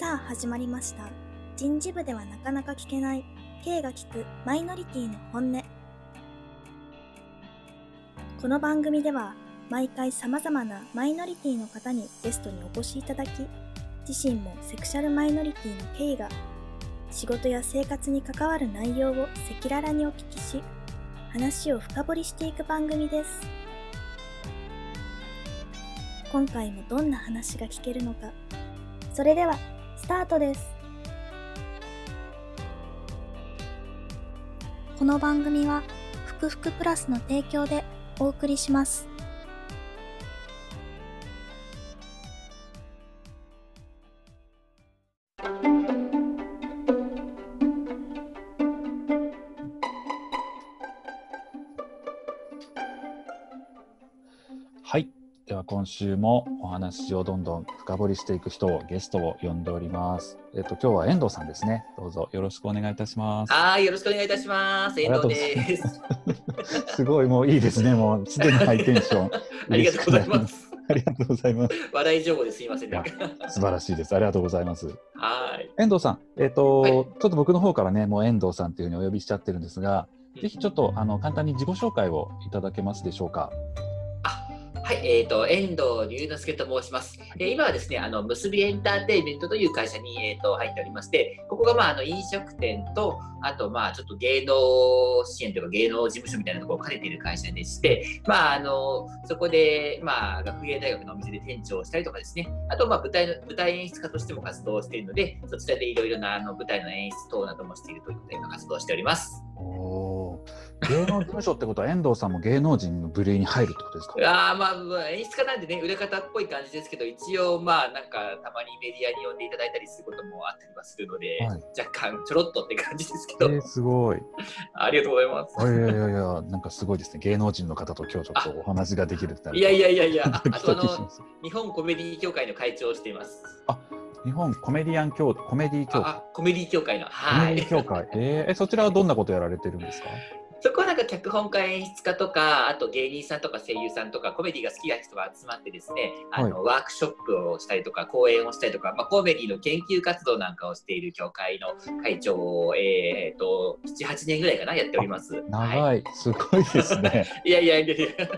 さあ始まりました。人事部ではなかなか聞けない。K が聞くマイノリティの本音。この番組では毎回様々なマイノリティの方にゲストにお越しいただき自身もセクシャルマイノリティの K が仕事や生活に関わる内容を赤裸々にお聞きし話を深掘りしていく番組です。今回もどんな話が聞けるのか。それではタートです。この番組はふくふくプラスの提供でお送りします。今週もお話をどんどん深掘りしていく人をゲストを呼んでおります。えっと今日は遠藤さんですね。どうぞよろしくお願いいたします。はい、よろしくお願いいたします。遠藤です。すごいもういいですね。もうすでにハイテンション。ありがとうございます。ありがとうございます。笑い情報ですいません。いや素晴らしいです。ありがとうございます。はい。遠藤さん、えっと、はいちょっと僕の方からね、もう遠藤さんっていうふうにお呼びしちゃってるんですが、ぜひちょっとあの簡単に自己紹介をいただけますでしょうか。はい、えっ、と、遠藤龍之介と申します。えー今はですね、あの、結びエンターテインメントという会社に、えー、と入っておりまして、ここが、まあ、あの、飲食店と、あと、まあ、ちょっと芸能支援というか、芸能事務所みたいなところを兼ねている会社でして、まあ、あの、そこで、まあ、学芸大学のお店で店長をしたりとかですね、あと、まあ、舞台の、舞台演出家としても活動しているので、そちらでいろいろな、あの、舞台の演出等などもしているといったような活動をしております。芸能事務所ってことは遠藤さんも芸能人の部類に入るってことですか？あーまあ、まあ、演出家なんでね、裏方っぽい感じですけど、一応、まあ、なんか、たまにメディアに呼んでいただいたりすることもあったりはするので、はい若干、ちょろっとって感じですけど、えー、すごい。ありがとうございます。いやいやいやなんかすごいですね。芸能人の方と今日ちょっとお話ができるっていやいやいやいや、あとあの 日本コメディ協会の会長をしています。日本コメディアン協コメディ協会。ああコメディ協会の。コはいメディ。協会。えーえ、そちらはどんなことやられてるんですか？そこはなんか脚本家演出家とか、あと芸人さんとか声優さんとか、コメディが好きな人が集まってですね、あのワークショップをしたりとか、講演をしたりとか、まあ、コメディの研究活動なんかをしている協会の会長を、えー、と7、8年ぐらいかな、やっております。長い、はい、すごいですね。いやいやいやいや、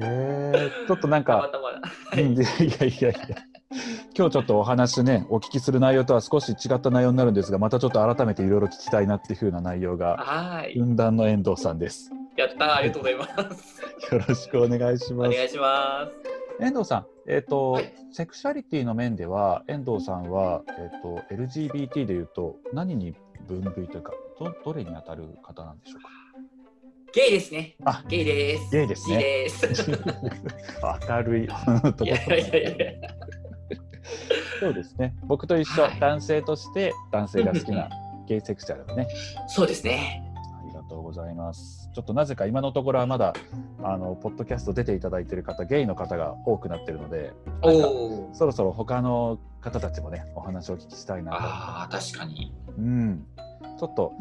えー、ちょっとなんか、たまたま。うんいやいやいやいや。今日ちょっとお話ね、お聞きする内容とは少し違った内容になるんですが、またちょっと改めていろいろ聞きたいなっていう風な内容が、はい。雲南の遠藤さんです。やったーありがとうございます。よろしくお願いします。お願いします。遠藤さん、えっ、と、はいセクシャリティの面では、遠藤さんは、えっ、と、LGBT でいうと、何に分類というか、ど、どれに当たる方なんでしょうか？ゲイですね。あ、ゲイです。ゲイですねゲイです。明るい。いやいやいや。そうですね。僕と一緒、はい男性として男性が好きなゲイセクシャルだね。そうですね。ありがとうございます。ちょっとなぜか今のところはまだあのポッドキャスト出ていただいている方、ゲイの方が多くなっているので。そろそろ他の方たちもね、お話をお聞きしたいなと。ああ、確かに。うん。ちょっと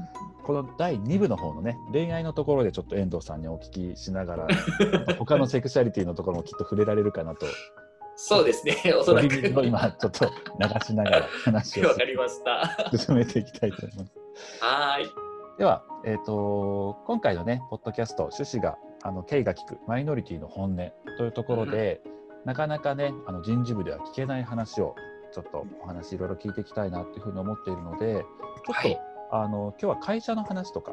この第2部の方のね、恋愛のところでちょっと遠藤さんにお聞きしながら、他のセクシャリティのところもきっと触れられるかなと、そうですね。おそらく。今ちょっと流しながら話をわかりました。進めていきたいと思います。はーい。では、えー、と今回のね、ポッドキャスト、趣旨が、あの、K が聞く、マイノリティの本音というところで、なかなかね、あの人事部では聞けない話を、ちょっとお話いろいろ聞いていきたいなっていうふうに思っているので、ちょっと、はいあの今日は会社の話とか、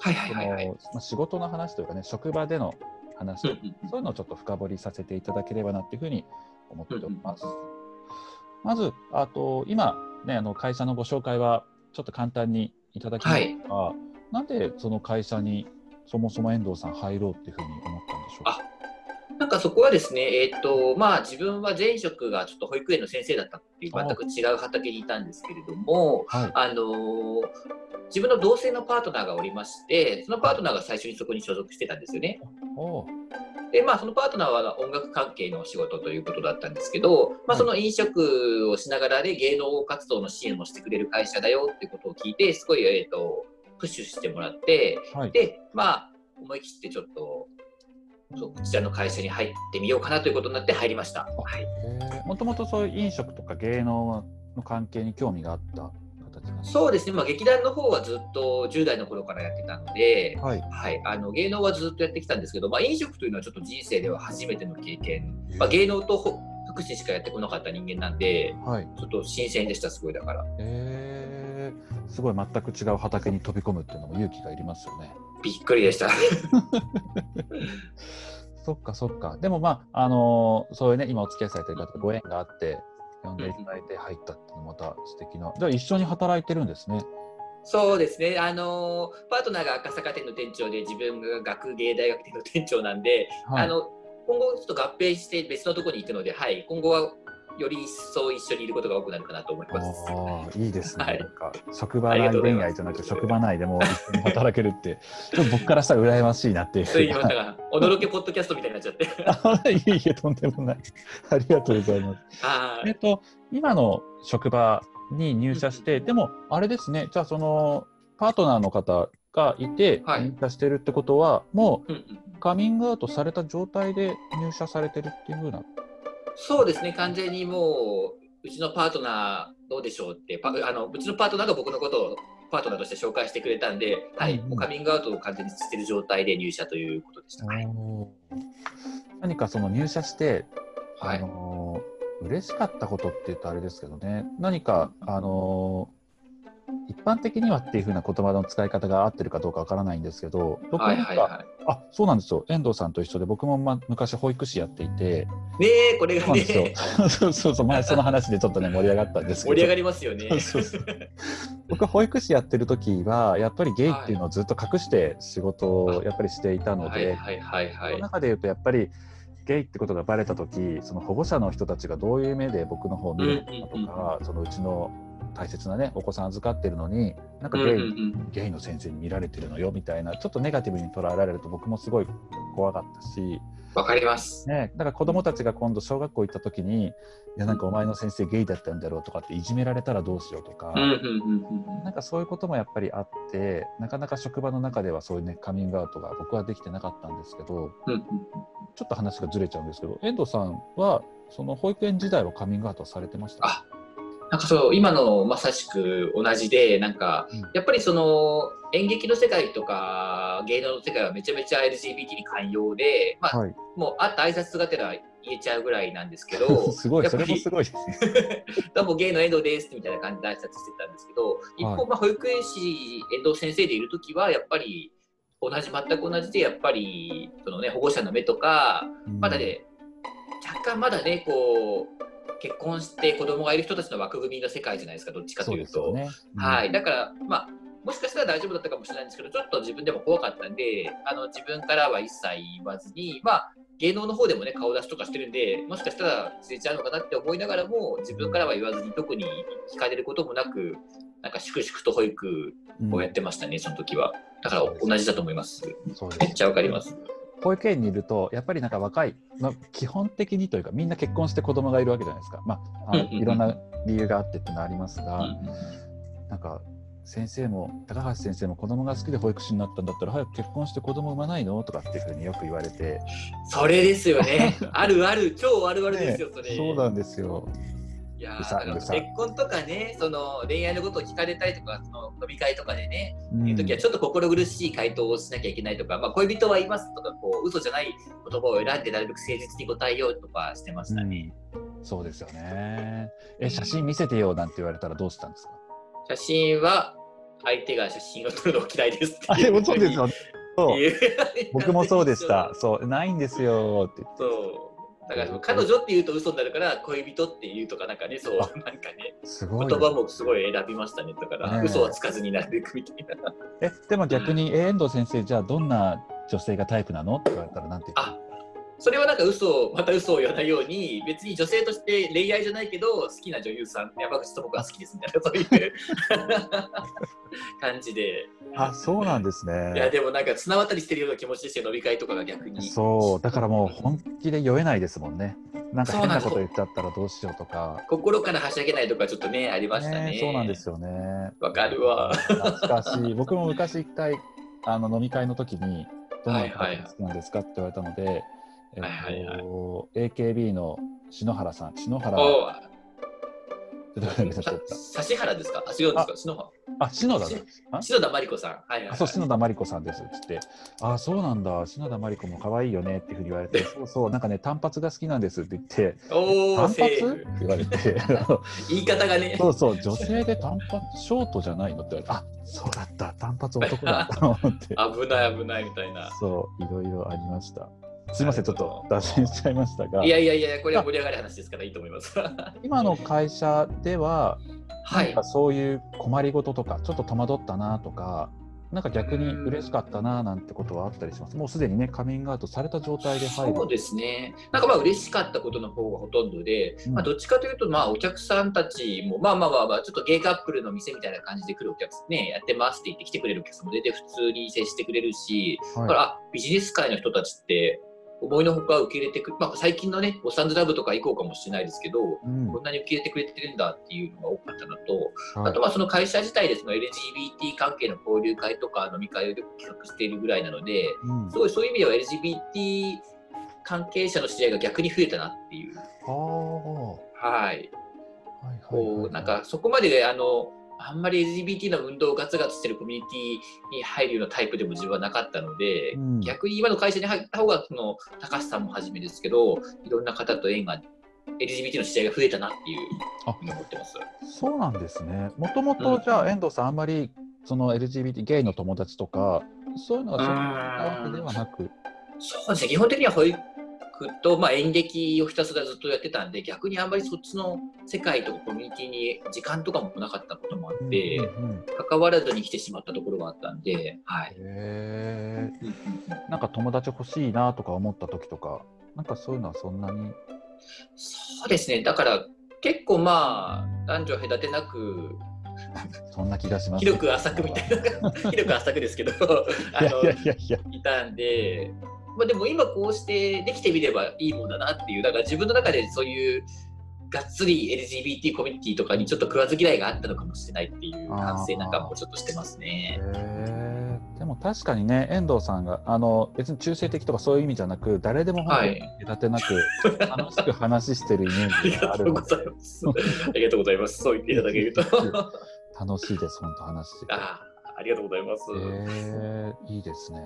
はいはいはいはい。そのまあ、仕事の話というかね、職場での話、うんうんそういうのをちょっと深掘りさせていただければなっていうふうに思っております。まず、あと今、ね、あの会社のご紹介はちょっと簡単にいただきましたが、なんでその会社にそもそも遠藤さん入ろうっていうふうに思ったんでしょうか？なんかそこはですね、えっ、と、まあ自分は前職がちょっと保育園の先生だったっていう全く違う畑にいたんですけれども、はい、あのー自分の同性のパートナーがおりまして、そのパートナーが最初にそこに所属してたんですよね。で、まあ、そのパートナーは音楽関係の仕事ということだったんですけど、まあ、その飲食をしながらで芸能活動の支援もしてくれる会社だよってことを聞いて、すごい、えっ、と、プッシュしてもらって、はい、で、まあ、思い切ってちょっと、そうこちらの会社に入ってみようかなということになって入りました。はい。もともとそういう飲食とか芸能の関係に興味があったそうですね、まあ、劇団の方はずっと10代の頃からやってたので、はい、はい、あの芸能はずっとやってきたんですけど、まあ、飲食というのはちょっと人生では初めての経験、まあ、芸能と福祉しかやってこなかった人間なんで、はい、ちょっと新鮮でした、すごいだから。えー、すごい全く違う畑に飛び込むっていうのも勇気がいりますよね。びっくりでした。そっかそっか。でもまあ、あのー、そういうね、今お付き合いされてる方とご縁があって、呼んでいただいて入ったってまた素敵な。じゃあ一緒に働いてるんですね。そうですね、あのパートナーが赤坂店の店長で自分が学芸大学店の店長なんで、はい、あの今後ちょっと合併して別のところに行くので、はい、今後はより一層一緒にいることが多くなるかなと思います。あいいですね。はい、なんか職場内恋愛じゃなく職場内でも一緒に働けるって、ちょっと僕からしたら羨ましいなっていう。そう言いましたが、驚けポッドキャストみたいになっちゃって。いえいえ、とんでもない。ありがとうございます。えっと、今の職場に入社して、でも、あれですね、じゃあその、パートナーの方がいて入社してるってことは、はい、もうカミングアウトされた状態で入社されてるっていうふうなそうですね、完全にもう、うちのパートナーどうでしょうってパあの、うちのパートナーが僕のことをパートナーとして紹介してくれたんで、はい、もうカミングアウトを完全にしてる状態で入社ということでした。はい、何かその入社して、あの、はい、嬉しかったことって言うとあれですけどね、何か、あの一般的にはっていうふうな言葉の使い方が合ってるかどうかわからないんですけど、僕なんか、はいはい。はい、あそうなんですよ、遠藤さんと一緒で、僕も、ま、昔、保育士やっていて、ねえ、これがね、そう そうそう、前、その話でちょっとね、盛り上がったんですけど、盛り上がりますよね。そうそう僕、保育士やってる時は、やっぱりゲイっていうのをずっと隠して仕事をやっぱりしていたので、はいはいはい、その中で言うと、やっぱり、ゲイってことがバレた時その保護者の人たちがどういう目で僕の方を見るのかとか、そのうちの大切なねお子さん預かってるのになんかゲイうんうん、ゲイの先生に見られてるのよみたいなちょっとネガティブに捉えられると僕もすごい怖かったし。わかります。ね、だから子供たちが今度小学校行った時に、いやなんかお前の先生ゲイだったんだろうとかっていじめられたらどうしようとか、なんかそういうこともやっぱりあって、なかなか職場の中ではそういうねカミングアウトが僕はできてなかったんですけど、ちょっと話がずれちゃうんですけど、遠藤さんはその保育園時代はカミングアウトされてましたあなんかそう今のまさしく同じでなんか、やっぱりその演劇の世界とか芸能の世界はめちゃめちゃ LGBT に寛容で、まあ、はい、もうあった挨拶がてら言えちゃうぐらいなんですけど すごいそれもすごいですね。どうも芸の遠藤ですみたいな感じで挨拶してたんですけど一方、まあ、保育園士遠藤先生でいる時はやっぱり同じ全く同じでやっぱりその、ね、保護者の目とか、まだね若干まだねこう結婚して子供がいる人たちの枠組みの世界じゃないですか、どっちかというと。うねうん、はい、だから、まあ、もしかしたら大丈夫だったかもしれないんですけど、ちょっと自分でも怖かったんで、あの自分からは一切言わずに、まあ、芸能の方でもね、顔出しとかしてるんで、もしかしたら連れちゃうのかなって思いながらも、自分からは言わずに、特に聞かれることもなく、なんか粛々と保育をやってましたね、うん、その時は。だから同じだと思います。めっちゃわかります。保育園にいるとやっぱりなんか若い、まあ、基本的にというかみんな結婚して子供がいるわけじゃないですか、まあ、あいろんな理由があってってのはありますが、なんか先生も高橋先生も子供が好きで保育士になったんだったら早く結婚して子供産まないの？とかっていうふうによく言われて。それですよね。あるある。超あるあるですよ、ね、それ。そうなんですよいや結婚とかねその恋愛のことを聞かれたりとかその飲み会とかでね、うん、いう時はちょっと心苦しい回答をしなきゃいけないとか、まあ、恋人はいますとかこう嘘じゃない言葉を選んでなるべく誠実に答えようとかしてました。ね、うん、そうですよね。え写真見せてよなんて言われたらどうしたんですか？写真は相手が写真を撮るの嫌いですってあでもそうですよ 僕もそうでした。そう。ないんですよって言って。そうだから彼女って言うと嘘になるから恋人って言うとかなんかねそうなんかね。すごい言葉もすごい選びましたねだから、ね、嘘はつかずになるべくみたいな。えでも逆に、遠藤先生じゃあどんな女性がタイプなの？って言われたらなんて言う？それはなんか嘘また嘘を言わないように別に女性として恋愛じゃないけど好きな女優さん山口智子が好きですみたいなそういう感じで。あそうなんですね。いやでもなんか綱渡りしてるような気持ちですよ飲み会とかが逆に。そうだからもう本気で酔えないですもんね。なんか変なこと言っちゃったらどうしようとか。心からはしゃげないとかちょっとねありましたね、ね、そうなんですよね。わかるわ。懐かしい。僕も昔一回あの飲み会の時にどんな方が好きなんですかって言われたので、はいはいえっと、はいはいはい、AKB の篠原さん、篠原指原ですか？あ、違うんですか？篠原。あ、篠田篠田真理子さん。はい、はい、そう、篠田真理子さんです。つって。あ、そうなんだ。篠田真理子も可愛いよねっていうふうに言われて、そうそう、なんかね、単発が好きなんですって言って、お単発？って言われて。言い方がね。そうそう、女性で単発、ショートじゃないのって言われて、あ、そうだった、単発男だと思って。危ない危ないみたいな。そう、いろいろありました。すみません、ちょっと脱線しちゃいましたが。いやいやいや、これは盛り上がる話ですからいいと思います。今の会社では、はい、そういう困りごととか、ちょっと戸惑ったなとか、なんか逆に嬉しかったななんてことはあったりします？もうすでにね、カミングアウトされた状態で入る。そうですね。なんかまあ嬉しかったことの方がほとんどで、うん、まあどっちかというと、まあお客さんたちも、まあまあまあまあ、ちょっとゲイカップルの店みたいな感じで来るお客さんね、やってますって言って来てくれるお客さんも出て普通に接してくれるし、はい、だからビジネス界の人たちって、思いのほか受け入れてくまあ、最近のね、おサンズラブとか行こうかもしれないですけど、うん、こんなに受け入れてくれてるんだっていうのが多かったのと、はい、あとまあその会社自体でその LGBT 関係の交流会とか飲み会を企画しているぐらいなので、うん、すごいそういう意味では LGBT 関係者の知り合いが逆に増えたなっていう。はい。こうなんかそこまであのあんまり LGBT の運動をガツガツしてるコミュニティに入るようなタイプでも自分はなかったので、うん、逆に今の会社に入った方がその高橋さんもはじめですけどいろんな方と縁が LGBT の試合が増えたなっていう思ってます。そうなんですね。もともとじゃあ、遠藤さんあんまりその LGBT ゲイの友達とかそういうのがそういうわけではなく。そうですね。基本的には保育と、まあ、演劇をひたすらずっとやってたんで逆にあんまりそっちの世界とかコミュニティに時間とかもなかったこともあって、うんうんうん、関わらずに来てしまったところがあったんで、はい、へなんか友達欲しいなとか思った時とかなんかそういうのはそんなに？そうですね。だから結構まあ男女隔てなく そんな気がします、広く浅くみたいな。広く浅くですけどあのいたんでまあ、でも今こうしてできてみればいいもんだなっていうだから自分の中でそういうがっつり LGBT コミュニティとかにちょっと食わず嫌いがあったのかもしれないっていう反省なんかもちょっとしてますね。でも確かにね遠藤さんがあの別に中性的とかそういう意味じゃなく誰でも本当に隔てなく、楽しく話してるイメージがあるのでありがとうございます。そう言っていただけると楽しいです本当話してあありがとうございます、えー、いいですね。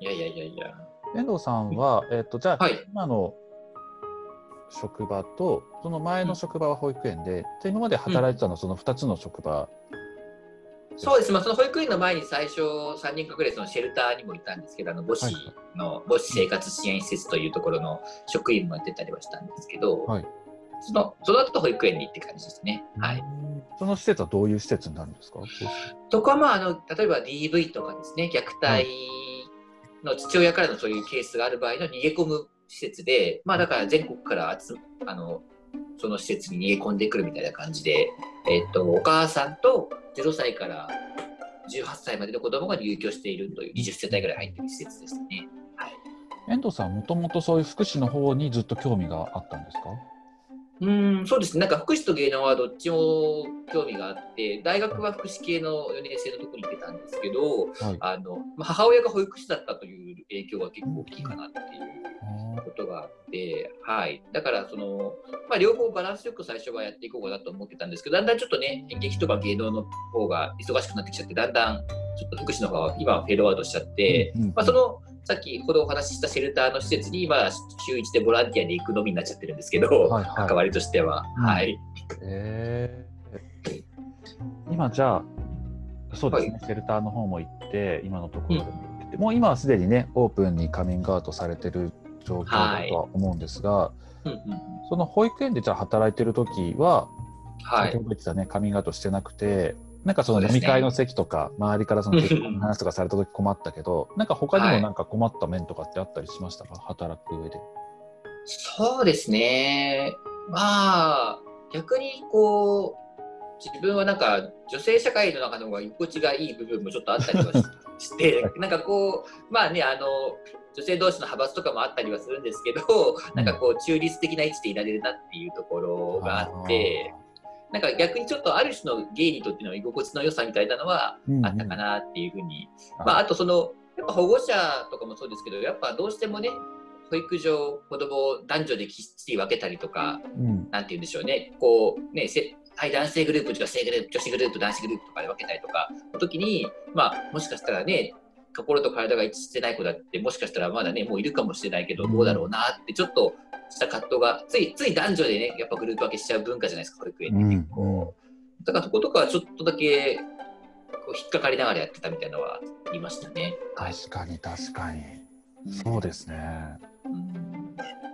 いやいやいやいや遠藤さんは、えっ、ー、と、じゃあ、はい、今の職場と、その前の職場は保育園で、うん、今まで働いてたのはその2つの職場、うん、そうです、まあ、その保育園の前に最初3人かれそのシェルターにもいたんですけど、あの母子の、はい、母子生活支援施設というところの職員もやってたりはしたんですけど、はい、そのその後保育園にって感じですね。はい。その施設はどういう施設になるんですか？そこはまああの例えば DV とかですね虐待の父親からのそういうケースがある場合の逃げ込む施設で、まあだから全国から集あのその施設に逃げ込んでくるみたいな感じで、えっと、お母さんと0歳から18歳までの子供が入居しているという20世帯ぐらい入っている施設ですね。はい、遠藤さん、もともとそういう福祉の方にずっと興味があったんですか？うん。そうですね、なんか福祉と芸能はどっちも興味があって、大学は福祉系の4年生のところに行ってたんですけど、はい、あの母親が保育士だったという影響が結構大きいかなっていうことがあって、はい、だからその、まあ、両方バランスよく最初はやっていこうかなと思ってたんですけど、だんだんちょっとね、演劇とか芸能の方が忙しくなってきちゃって、だんだんちょっと福祉の方は今はフェードアウトしちゃって、まあ、そのさっきほどお話ししたシェルターの施設に、まあ、週1でボランティアで行くのみになっちゃってるんですけど、はいはい、関わりとしては。うん、はい。えー、今じゃあ、そうですね、はい、シェルターの方も行って、今のところでも行って、うん、もう今はすでにね、オープンにカミングアウトされてる状況だとは思うんですが、はいうんうん、その保育園でじゃあ働いてる時は、はい、先ほど言ってたね、カミングアウトしてなくて、なんかその飲み会の席とか、周りからその結婚の話とかされた時困ったけど、なんか他にもなんか困った面とかってあったりしました？か、はい、働く上で。そうですね。まあ、逆にこう、自分はなんか女性社会の中の方が居心地がいい部分もちょっとあったりはして、なんかこう、まあね、あの、女性同士の派閥とかもあったりはするんですけど、なんかこう中立的な位置でいられるなっていうところがあって、なんか逆にちょっとある種のゲイにとっての居心地の良さみたいなのはあったかなっていうふうに、うんうん、まあ、あとそのやっぱ保護者とかもそうですけどやっぱどうしてもね保育所子供を男女できっちり分けたりとか、うん、なんて言うんでしょうね。こうねはい、男性グループ、女性グループ、女子グループ、男子グループとかで分けたりとかの時に、まあ、もしかしたらね、心と体が一致してない子だって、もしかしたらまだね、もういるかもしれないけど、どうだろうなって、ちょっとした葛藤が、ついつい男女でね、やっぱグループ分けしちゃう文化じゃないですか、保育園って結構。だからそことかはちょっとだけこう引っかかりながらやってたみたいなのは言いましたね。確かに確かに。そうですね。そう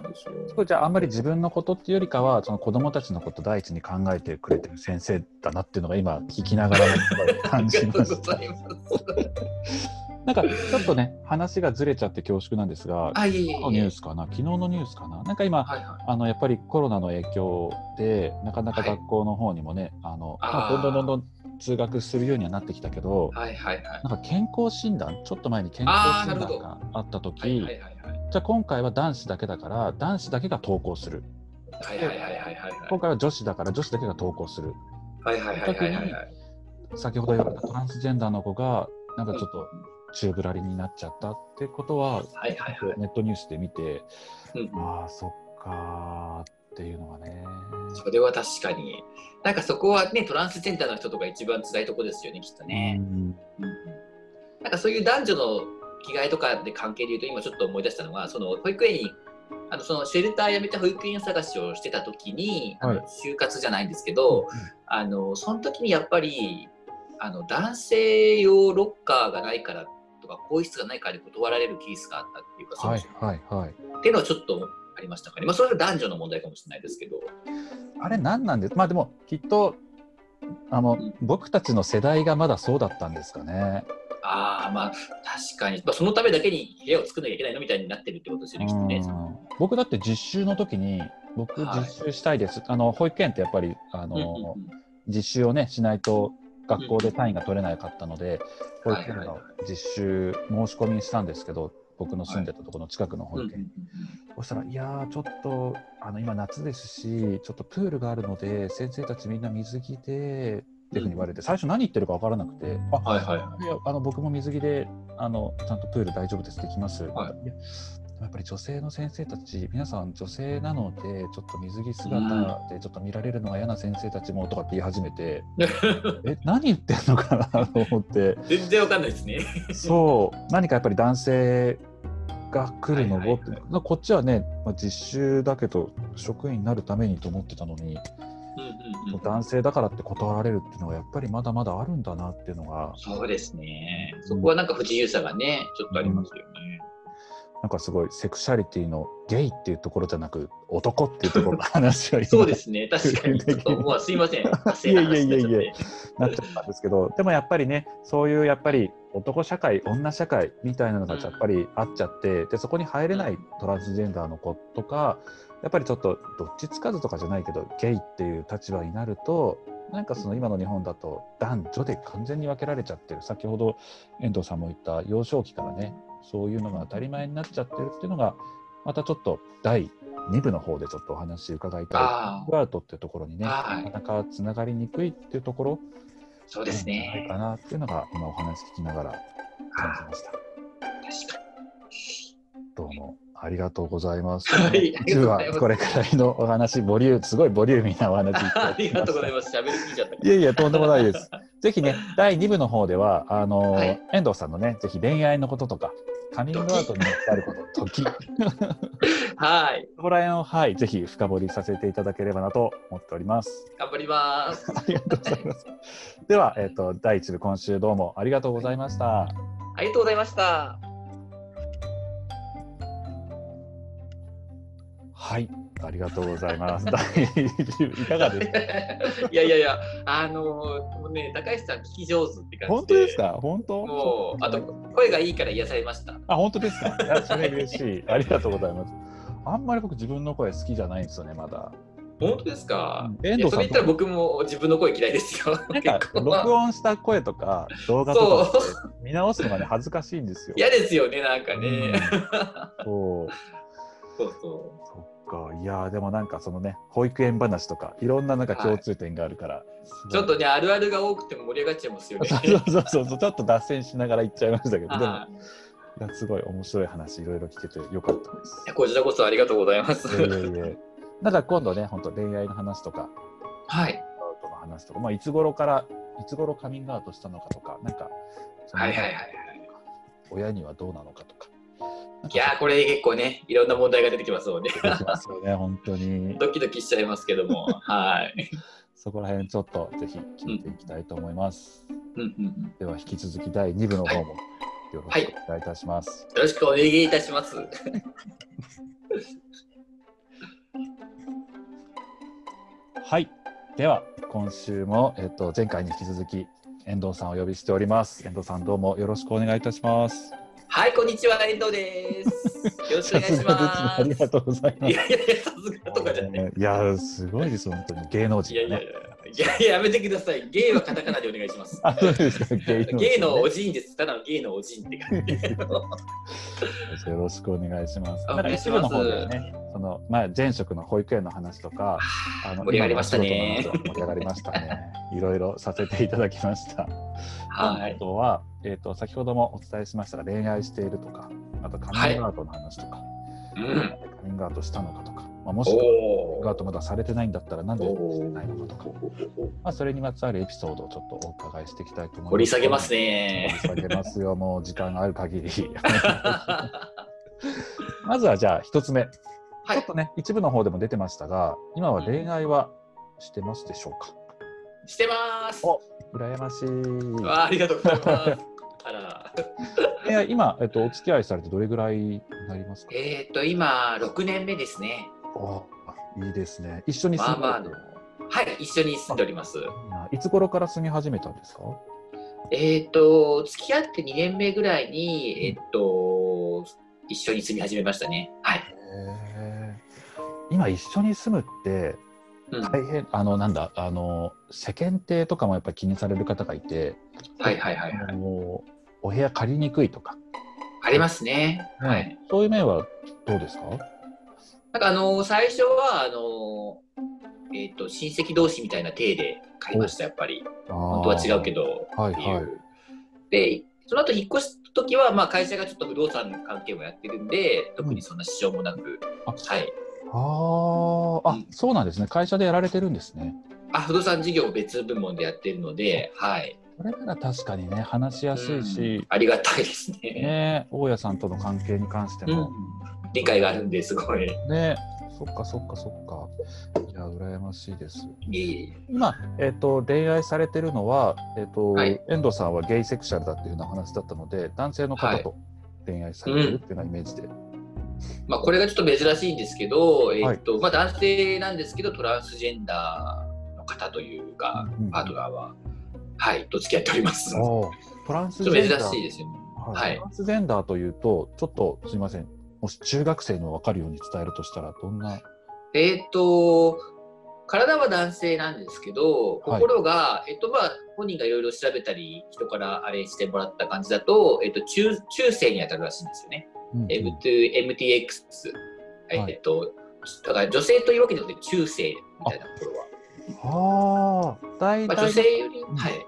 なんですよ。じゃああんまり自分のことっていうよりかはその子供たちのこと第一に考えてくれてる先生だなっていうのが今聞きながら感じました。なんかちょっとね話がずれちゃって恐縮なんですが、昨日のニュースかな、昨日のニュースかな、なんか今、はいはい、あのやっぱりコロナの影響でなかなか学校の方にもね、はい、あのまあ、どんどんどんどん通学するようにはなってきたけど、はいはいはい、なんか健康診断ちょっっと前に健康診断があった時、はいはいはいはい、じゃあ今回は男子だけだから男子だけが登校する。はいはいはいはいはい、今回は女子だから女子だけが登校する。はいはいはいはい、はい、先ほど言われたトランスジェンダーの子がなんかちょっと宙ぶらりになっちゃったってことは、はいはいはい、ネットニュースで見て、うん、ああそっかっていうのがね。それは確かに。なんかそこはね、トランスジェンダーの人とか一番辛いとこですよね、きっとね。うん、うんなんかそういう男女の着替えとかで関係でいうと今ちょっと思い出したのはその保育園にあのそのシェルター辞めた保育園探しをしてた時に、はい、あの就活じゃないんですけど、うん、あのその時にやっぱりあの男性用ロッカーがないからとか更衣室がないからで断られるケースがあったっていうか、はいはいはい、っていうのはちょっとありましたかね、まあ、それは男女の問題かもしれないですけど。あれ何なんです？まあでもきっとあの、うん、僕たちの世代がまだそうだったんですかね。ああ、まあ、確かに、まあ、そのためだけに部屋を作らなきゃいけないのみたいになってるってことですよね、きっとね。僕だって実習の時に、僕、実習したいです、はい、あの保育園ってやっぱり、あの、実習をね、しないと、学校で単位が取れなかったので、うん、保育園の実習、申し込みしたんですけど、僕の住んでたところの近くの保育園、はい、そしたら、いやー、ちょっとあの今、夏ですし、ちょっとプールがあるので、先生たちみんな水着で、っていうふうに言われて、最初何言ってるか分からなくて、あ、はいはいはい、いやあの僕も水着であのちゃんとプール大丈夫です、できます。はい、やっぱり女性の先生たち、皆さん女性なので、ちょっと水着姿でちょっと見られるのが嫌な先生たちもとかって言い始めて、え、何言ってんのかなと思って。全然わかんないですね。そう、何かやっぱり男性が来るのをって、はいはい。はい、こっちはね、まあ、実習だけど職員になるためにと思ってたのに、男性だからって断られるっていうのはやっぱりまだまだあるんだなっていうのが。そうですね。そこはなんか不自由さがね、ちょっとありますよね、なんかすごいセクシャリティのゲイっていうところじゃなく男っていうところの話はそうですね。確かに。ちょっとすいません。いやいやいやいや。なっちゃったんで。すけどでもやっぱりねそういうやっぱり男社会女社会みたいなのがやっぱりあっちゃって、うん、でそこに入れないトランスジェンダーの子とかやっぱりちょっとどっちつかずとかじゃないけどゲイっていう立場になるとなんかその今の日本だと男女で完全に分けられちゃってる。先ほど遠藤さんも言った幼少期からねそういうのが当たり前になっちゃってるっていうのがまたちょっと第2部の方でちょっとお話伺いたいアウトっていうところにねなかなかつながりにくいっていうところそうですねないかなっていうのが今お話聞きながら感じました。どうもありがとうございます。はい、実はこれくらいのお話、ボリューすごいボリューミーなお話 ありがとうございます。喋りすぎちゃった。いやいや、とんでもないです。ぜひね、第2部の方では、あの、はい、遠藤さんのね、ぜひ恋愛のこととか、カミングアウトにあること、時。はい。ここら辺を、はい、ぜひ深掘りさせていただければなと思っております。頑張ります。ありがとうございます。では、えっ、ー、と、第1部、今週どうもありがとうございました。ありがとうございました。はい、ありがとうございます。いかがですか？いやいやいや、あのもうね、高橋さん聞き上手って感じで。本当ですか？本当？もう、あと声がいいから癒されました。あ、本当ですか？いや、それ嬉しい。ありがとうございます。あんまり僕自分の声好きじゃないんですよね、まだ。本当ですか？遠藤さん。それ言ったら僕も自分の声嫌いですよ。なんか録音した声とか動画とか見直すのがね恥ずかしいんですよ。嫌ですよねなんかね。そう。そうそう。か。いやでもなんかそのね保育園話とかいろんななんか共通点があるから、はい、ちょっとねあるあるが多くても盛り上がっちゃいますよね。そうそうそうちょっと脱線しながら言っちゃいましたけどでもすごい面白い話いろいろ聞けてよかったです。こちらこそありがとうございます。いやいやいやだから今度ね本当恋愛の話とかはい。アウトの話とか、まあ、いつ頃からいつ頃カミングアウトしたのかとかなんかはいはいはいはい。親にはどうなのかとかいやーこれ結構ね、いろんな問題が出てきますので、すよね本当に。ドキドキしちゃいますけども、はい。そこら辺ちょっとぜひ聞いていきたいと思います、うんうんうん。では引き続き第2部の方もよろしくお願いいたします、よろしくお願いいたします。はい、では今週も、えっと、前回に引き続き遠藤さんをお呼びしております。遠藤さんどうもよろしくお願いいたしますはい、こんにちは、遠藤です。よろしくお願いしまありがとうございす。ますいやいやさすがとかじゃない。いやすごいです本当に芸能人がねいやいやいや、いやいや、やめてください。ゲイはカタカナでお願いします。あそうですか芸能人ねゲイのおじいんです。ただのゲイのおじいんって感じ。よろしくお願いします。おなん一部の方ではね、その前前職の保育園の話とか、あの盛り上がりましたね盛り上がりましたね。いろいろさせていただきました。あはい。とは、えっ、と先ほどもお伝えしましたが恋愛しているとか、あとカミングアウトの話とか、うん。カミングアウトしたのかとか、まあ、もしカミンおグアウトまだされてないんだったらなんでおしてないのかとか、まあそれにまつわるエピソードをちょっとお伺いしていきたいと思います。掘り下げますね。掘り下げますよ、もう時間がある限り。まずはじゃあ一つ目、はいちょっと。ね一部の方でも出てましたが今は恋愛はしてますでしょうか、してます。お羨ましいわあありがとうございます。あら。恋愛今、えっと、お付き合いされてどれぐらいになりますか？えっ、と、今、6年目ですね。おいいですね一緒に住んでまあまあのはい、一緒に住んでおります。いつ頃から住み始めたんですか？えっ、と、付き合って2年目ぐらいに、えっ、と、一緒に住み始めましたね。はい。今一緒に住むってうん、は大変あのなんだあの世間体とかもやっぱり気にされる方がいていはいはいはい。お部屋借りにくいとか、ありますね。はい。ねそういう面はどうですか？なんかあの最初は、あのえっ、と、親戚同士みたいな体で買いました、やっぱり。本本当は違うけど、はいはいで、その後引っ越した時は、まあ会社がちょっと不動産の関係もやってるんで、特にそんな支障もなく、あはい。あーあ、うんそうなんですね。会社でやられてるんですね。あ、不動産事業を別部門でやってるので、はい。それなら確かにね、話しやすいうんし、ありがたいですね。ね、大家さんとの関係に関してうんも、理解があるんですごい。ね、そっかそっかそっか。いや、羨ましいです。今、えっ、と、恋愛されてるのは、えっ、と、はい遠藤さんはゲイセクシャルだっていうような話だったので、男性の方と恋愛されてるっていうようなイメージで。まあ、これがちょっと珍しいんですけど、えっとまあ、男性なんですけど、トランスジェンダーの方というかうんうん、パートナーは、はい、と付き合っております。トランスジェンダーしいですよね。はいランスジェンダーというと、ちょっとすみません、もし中学生にも分かるように伝えるとしたら、どんな？えっと、体は男性なんですけど、はい心が、えっと、まあ、本人がいろいろ調べたり、人からあれしてもらった感じだと、えっと、中、中性に当たるらしいんですよね。うんうん M2、MTX。はいはいえっと、だから女性というわけではなくて、中性みたいなところは。ああ、大まあ、体、女性より、ん。はい。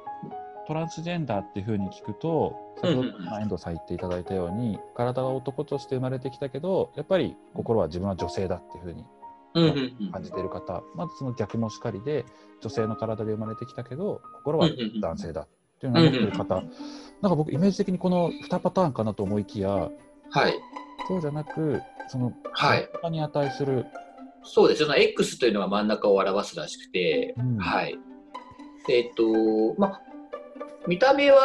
トランスジェンダーっていうふうに聞くと、先ほど遠藤さん言っていただいたように、体は男として生まれてきたけど、やっぱり心は自分は女性だっていうふうにうんうんうん。感じている方、まずその逆もしかりで、女性の体で生まれてきたけど、心はうんうんうん男性だっていうのを思っている方、なんか僕、イメージ的にこの2パターンかなと思いきや、はい。そうじゃなく、その、はい。真ん中に値する、そうです。その X というのは真ん中を表すらしくて、うんはい。えっ、と、まあ、見た目は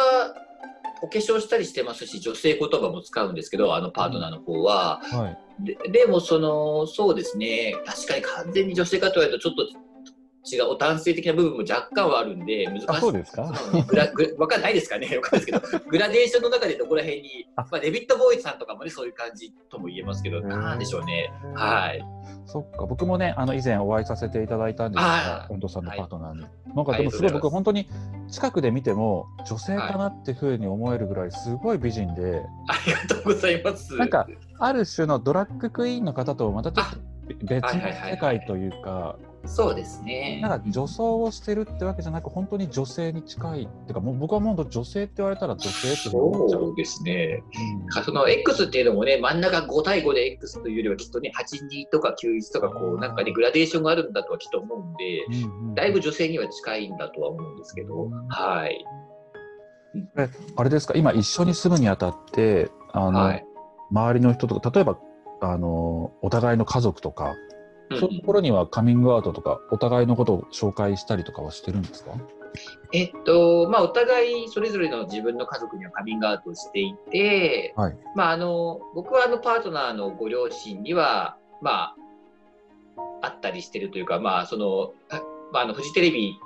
お化粧したりしてますし、女性言葉も使うんですけど、あのパートナーの方は。はい、ででも、その、そうですね、確かに完全に女性かと言われると、ちょっと違う、男性的な部分も若干はあるんで、難しい。あそうですか？グラグわかんないですかね、わかんないですけど、グラデーションの中でどこら辺に、あまあ、デビッド・ボーイさんとかもね、そういう感じとも言えますけど、なんでしょうね。はい。そっか、僕もね、あの以前お会いさせていただいたんですあが、ー本藤さんのはいパートナーに。なんかでもすごい僕、本当に近くで見ても、女性かなっていうふうに思えるぐらい、すごい美人で、ありがとうございます。なんか、ある種のドラッグクイーンの方とまたちょっ別の世界というか、そうですね。なんか女装をしてるってわけじゃなく、本当に女性に近いっていうか、もう僕はもう女性って言われたら女性ってそうですね。うん、その X っていうのもね、真ん中5対5で X というよりはきっとね、82とか91とかこう、なんかね、グラデーションがあるんだとはきっと思うんで、うんうん、だいぶ女性には近いんだとは思うんですけど、はい。えあれですか、今一緒に住むにあたって、あの、はい、周りの人とか、例えば、あの、お互いの家族とか、そういうところにはカミングアウトとか、お互いのことを紹介したりとかはしてるんですか？えっとまあ、お互いそれぞれの自分の家族にはカミングアウトをしていて、はい。まあ、あの僕はあのパートナーのご両親には、まあ、あったりしてるというか、まあそのまあ、あのフジテレビ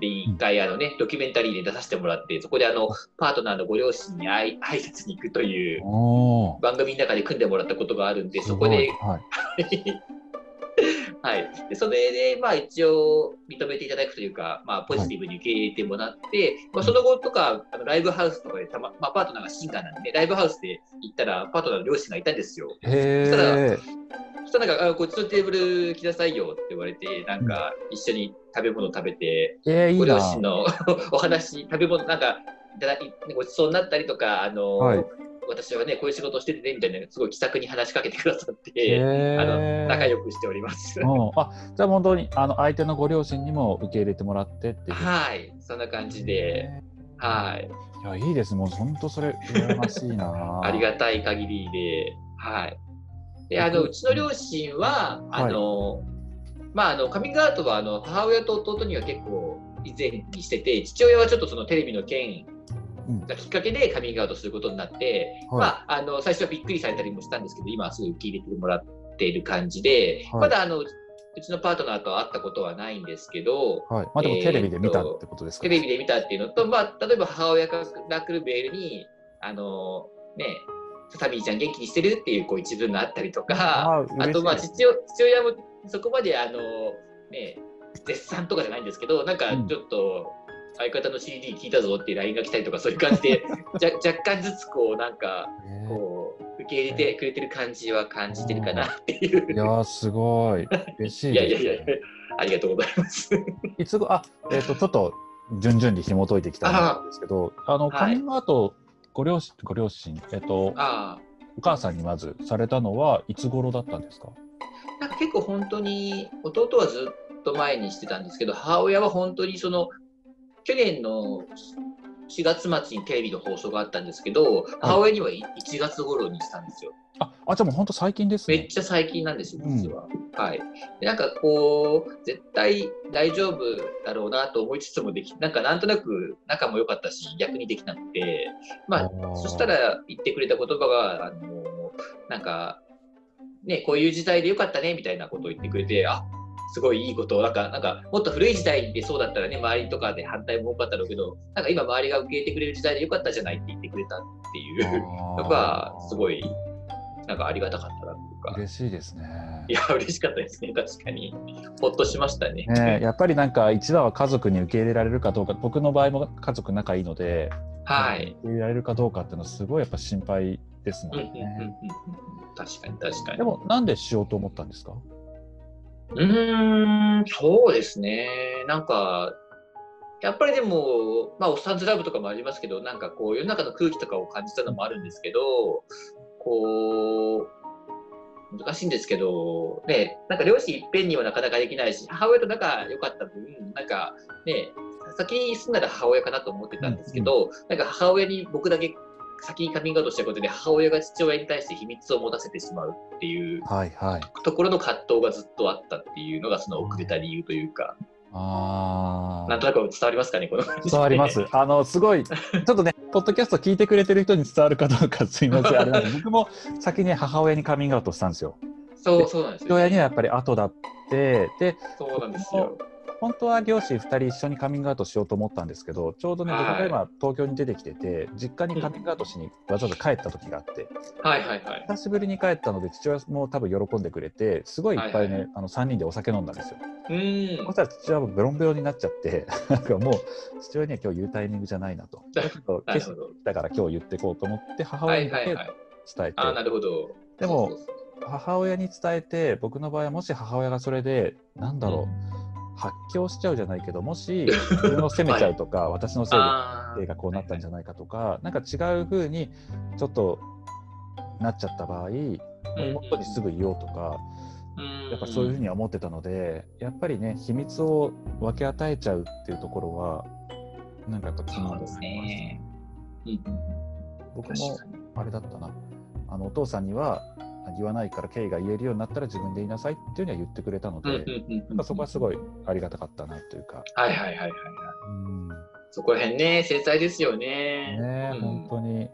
で一回あの、ね、ドキュメンタリーで出させてもらって、そこであのパートナーのご両親に挨拶に行くという番組の中で組んでもらったことがあるんで、そこで、はい。はい、でそれで、まあ、一応認めていただくというか、まあ、ポジティブに受け入れてもらって、はい、まあ、その後とかあのライブハウスとかでたま、まあ、パートナーがシンガーなんで、ライブハウスで行ったらパートナーの両親がいたんですよ。そしたらそしたらなんかあ、こっちのテーブル来なさいよって言われて、なんか一緒に食べ物食べて、えー、ご両親の お話、食べ物、なんかいただきごちそうになったりとか、あの、はい私はね、こういう仕事をしててねみたいな、すごい気さくに話しかけてくださって、あの仲良くしております。あじゃあ本当にあの相手のご両親にも受け入れてもらってっていう。はい、そんな感じで。はい。いや、いいです。もう本当それ、羨ましいな。ありがたい限りで。はい。で、あの、うちの両親は、あの、はい、まあ、あの、カミングアウトは、あの、母親と弟には結構以前にしてて、父親はちょっとそのテレビの件がきっかけでカミングアウトすることになって、うん、まあ、あの最初はびっくりされたりもしたんですけど、今はすぐ受け入れてもらっている感じで、はい、まだあのうちのパートナーと会ったことはないんですけど、はい。まあ、でもテレビで見たってことですか、テレビで見たっていうのと、まあ、例えば母親から来るメールに、あのね、サミーちゃん元気にしてるっていうこう一文があったりとか、あとまあ父父親もそこまであの、ね、絶賛とかじゃないんですけど、なんかちょっと、相方の CD 聞いたぞって LINE が来たりとかそういう感じで 若干ずつこうなんかこう受け入れてくれてる感じは感じてるかなっていう。いやすごい。嬉しい、ね、いやいやいやありがとうございます。いつごあえっ、ー、とちょっと順々に紐解いてきたんですけどあのカミングアウトご両親ご両親えっ、ー、とお母さんにまずされたのはいつ頃だったんですか？なんか結構本当に弟はずっと前にしてたんですけど母親は本当にその去年の4月末にテレビの放送があったんですけど、母親には1月頃にしたんですよ。あ、あじゃあもう本当最近ですね。めっちゃ最近なんですよ、実は。うん、はい。で、なんかこう、絶対大丈夫だろうなと思いつつもでき、なんかなんとなく仲も良かったし、逆にできなくて、まあ、そしたら言ってくれた言葉が、あの、なんか、ね、こういう時代でよかったねみたいなことを言ってくれて、あすごいいいことを、なんか、なんかもっと古い時代でそうだったらね、周りとかで反対も多かったろうけど、なんか今周りが受け入れてくれる時代でよかったじゃないって言ってくれたっていうのが、すごい、なんかありがたかったなというか。嬉しいですね。いや、嬉しかったですね、確かに。ほっとしましたね。ねやっぱりなんか一話は家族に受け入れられるかどうか、僕の場合も家族仲いいので、はい。受け入れられるかどうかっていうのはすごいやっぱ心配ですもんね。確かに確かに。でもなんでしようと思ったんですか？うーん、そうですね。なんか、やっぱりでも、まあ、おっさんずラブとかもありますけど、なんかこう、世の中の空気とかを感じたのもあるんですけど、こう、難しいんですけど、ね、なんか両親いっぺんにはなかなかできないし、母親と仲良かった分、なんかね、先に住んだら母親かなと思ってたんですけど、うん、なんか母親に僕だけ先にカミングアウトしたことで母親が父親に対して秘密を持たせてしまうっていうところの葛藤がずっとあったっていうのがその遅れた理由というか。あなんとなく伝わりますかね、この伝わります。あの、すごい、ちょっとね、ポッドキャスト聞いてくれてる人に伝わるかどうかすみません、あれなんで、僕も先に母親にカミングアウトしたんですよ。そう、そうなんですよ、ね。父親にはやっぱり後だって、で、そうなんですよ。本当は両親2人一緒にカミングアウトしようと思ったんですけどちょうどね、僕が今東京に出てきてて実家にカミングアウトしにわざわざ帰った時があって、はいはいはい、久しぶりに帰ったので父親も多分喜んでくれてすごいいっぱいね、はいはい、あの3人でお酒飲んだんですよ。うん。そしたら父親もベロンベロンになっちゃって なんかもう父親には今日言うタイミングじゃないなと。だから今日言っていこうと思って母親に伝えて、はいはい。はい、あなるほど。でも母親に伝えて僕の場合はもし母親がそれでなんだろう、発狂しちゃうじゃないけどもし自分を責めちゃうとか、私のせいで映がこうなったんじゃないかとか、なんか違うふうにちょっとなっちゃった場合、妹にすぐ言おうとか、やっぱそういうふうには思ってたので、やっぱりね、秘密を分け与えちゃうっていうところは、なんかやっぱ気になりますね。僕もあれだったな、あのお父さんには言わないから経緯が言えるようになったら自分で言いなさいっていうには言ってくれたので、そこはすごいありがたかったなというか。はいはいはいはい、はい。うんそこら辺ね、繊細ですよね。ね、うん、本当に。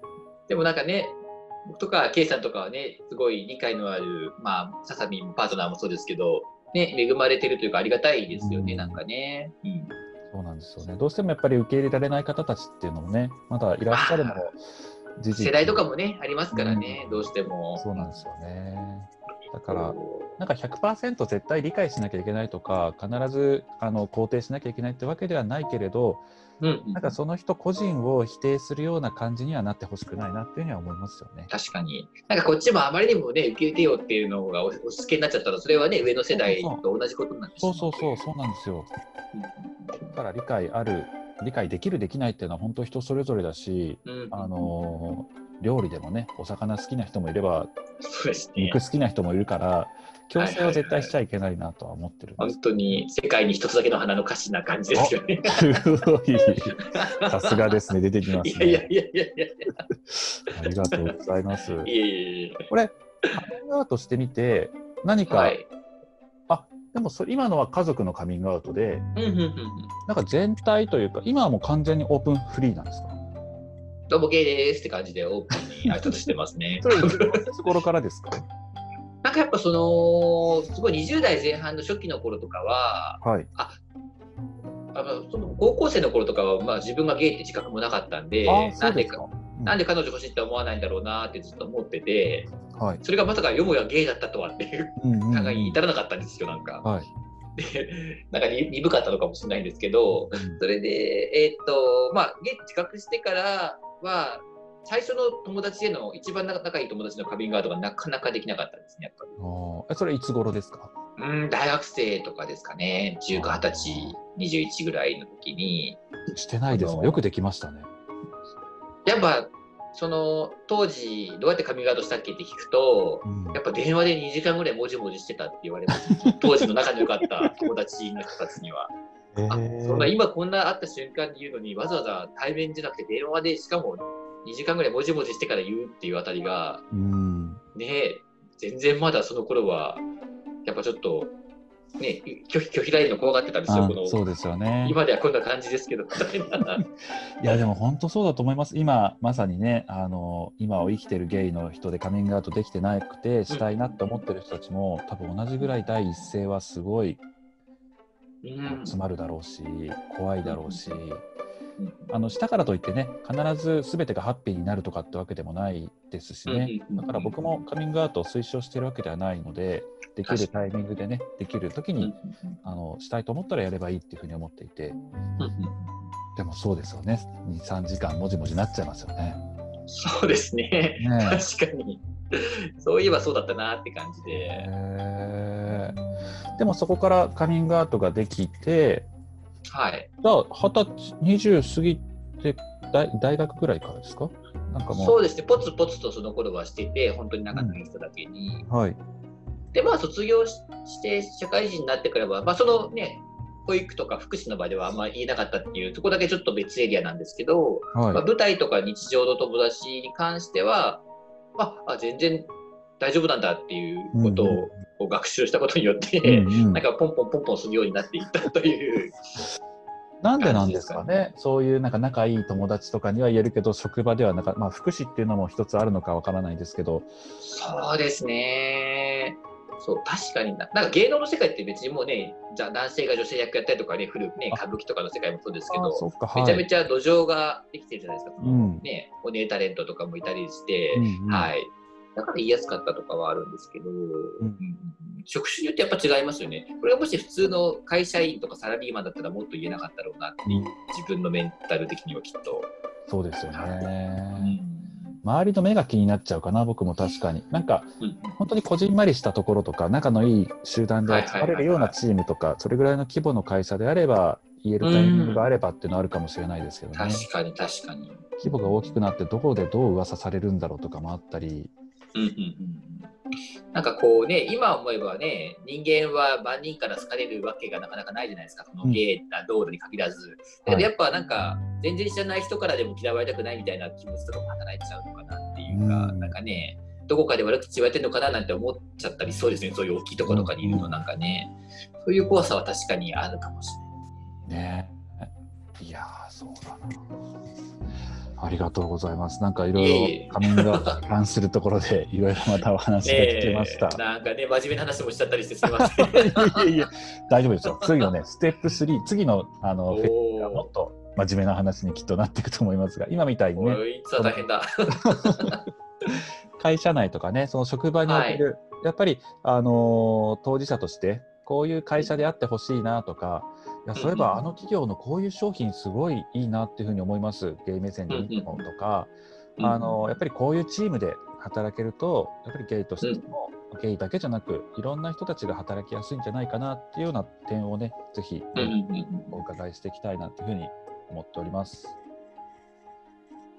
でもなんかね、僕とか、ケイさんとかはね、すごい理解のある、まあ、ささみんパートナーもそうですけど、ね、恵まれてるというか、ありがたいですよね、うん、なんかね。うん、そうなんですよね。どうしてもやっぱり受け入れられない方たちっていうのもね、まだいらっしゃるのも世代とかもね、ありますからね、うん、どうしても。そうなんですよね。だから、なんか100%絶対理解しなきゃいけないとか、必ずあの肯定しなきゃいけないってわけではないけれど、うん、なんかその人個人を否定するような感じにはなってほしくないなっていうふうには思いますよね。確かに。なんかこっちもあまりにもね、受け入れてよっていうのが押し付けになっちゃったら、それはね、上の世代と同じことになってしまうそうそうそう、そうなんですよ。だから理解ある理解できるできないっていうのは本当人それぞれだし、うん、あの料理でもねお魚好きな人もいれば、ね、肉好きな人もいるから強制は絶対しちゃいけないなとは思ってる、本当に世界に一つだけの花の歌詞な感じですよね。すごい。さすがですね。出てきます、ね、いやいやいやいや。ありがとうございます。いやいやこれカミングアウトしてみて何か、はいでもそ今のは家族のカミングアウトで、なんか全体というか、今はもう完全にオープンフリーなんですか？どうもゲイですって感じでオープンに挨拶してますね。それいつ頃からですか？なんかやっぱその、すごい20代前半の初期の頃とかは、はい、ああのその高校生の頃とかは、まあ、自分がゲイって自覚もなかったんで、なんでか、なんで彼女欲しいって思わないんだろうなってずっと思ってて、はい、それがまさかよもやゲイだったとはっていう考えに至らなかったんですよ、なんか。はい。でなんか鈍かったのかもしれないんですけど、それで、えー、っと、まあ、ゲイ自覚してからは、最初の友達への一番仲いい友達のカビングアウトがなかなかできなかったんですね、やっぱり。それいつ頃ですか？うん、大学生とかですかね、19、20歳、21ぐらいの時に。してないですよくできましたね。やっぱその当時どうやってカミングアウトしたっけって聞くと、うん、やっぱ電話で2時間ぐらいもじもじしてたって言われます 当時の仲の良かった友達の人たちには。えー、あそんな今こんな会った瞬間に言うのにわざわざ対面じゃなくて電話でしかも2時間ぐらいもじもじしてから言うっていうあたりが、うん、ね全然まだその頃はやっぱちょっとね、拒否拒否られるの怖がってたんですよ、このそうですよね。今ではこんな感じですけど、いや、でも本当そうだと思います、今まさにね、あの今を生きてるゲイの人でカミングアウトできてなくて、したいなって思ってる人たちも、多分同じぐらい第一声はすごい詰まるだろうし、怖いだろうし。あのしたからといってね必ず全てがハッピーになるとかってわけでもないですしね。だから僕もカミングアウトを推奨してるわけではないのでできるタイミングでね、できる時に、あのしたいと思ったらやればいいっていうふうに思っていて、でもそうですよね、2、3時間もじもじなっちゃいますよね。そうですね、ね確かに。そういえばそうだったなって感じで。でもそこからカミングアウトができて、はい。じゃあ、二十歳、20過ぎて大大学ぐらいからですか？なんかもうそうですね、ぽつぽつとその頃はしてて、本当に仲のいい人だけに。うん、はい。で、まあ、卒業して社会人になってからは、まあ、そのね、保育とか福祉の場ではあんまり言えなかったっていう、そこだけちょっと別エリアなんですけど、はい、まあ、舞台とか日常の友達に関しては、ああ全然大丈夫なんだっていうことを学習したことによって、うんうん、なんかポンポンポンポンするようになっていったという。なんでなんですかね、そういうなんか仲いい友達とかには言えるけど、職場ではなんか、まあ、福祉っていうのも一つあるのかわからないですけど。そうですね。そう、確かにな。なんか芸能の世界って別にもうね、じゃあ男性が女性役やったりとかね、古くね、歌舞伎とかの世界もそうですけど、はい、めちゃめちゃ土壌ができてるじゃないですか。うん、ね、お姉タレントとかもいたりして、うんうん、はい。だから言いやすかったとかはあるんですけど、うん、職種によってやっぱ違いますよね。これがもし普通の会社員とかサラリーマンだったらもっと言えなかったろうなっていう、自分のメンタル的にはきっと。そうですよね。周りの目が気になっちゃうかな、僕も確かに。なんか、本当にこじんまりしたところとか、仲のいい集団で集まれるようなチームとか、それぐらいの規模の会社であれば、言えるタイミングがあればっていうのはあるかもしれないですけどね。確かに確かに。規模が大きくなってどこでどう噂されるんだろうとかもあったり。うんうんうんなんかこうね、今思えばね、人間は万人から好かれるわけがなかなかないじゃないですか、このゲーな道路に限らず。だけどやっぱなんか、全然知らない人からでも嫌われたくないみたいな気持ちとかも働いちゃうのかなっていうか、うん、なんかね、どこかで悪口言われてるのかななんて思っちゃったりそうですね、そういう大きいところとかにいるのなんかね、そういう怖さは確かにあるかもしれないね。いやそうだな。ありがとうございます。なんかいろいろ仮面が関するところで いろいろまたお話が聞けました。なんかね、真面目な話もしちゃったりしてすみません。いやいや大丈夫ですよ。次のね、ステップ3、次のあのフェスがもっと真面目な話にきっとなっていくと思いますが、今みたいにね。大変だ。会社内とかね、その職場における、はい、やっぱり、あのー、当事者として、こういう会社であってほしいなとか、いやそういえばあの企業のこういう商品すごいいいなっていうふうに思います、ゲイ目線でいいのとか、あのやっぱりこういうチームで働けると、やっぱりゲイとしても、ゲイだけじゃなく、いろんな人たちが働きやすいんじゃないかなっていうような点をね、ぜひお伺いしていきたいなというふうに思っております。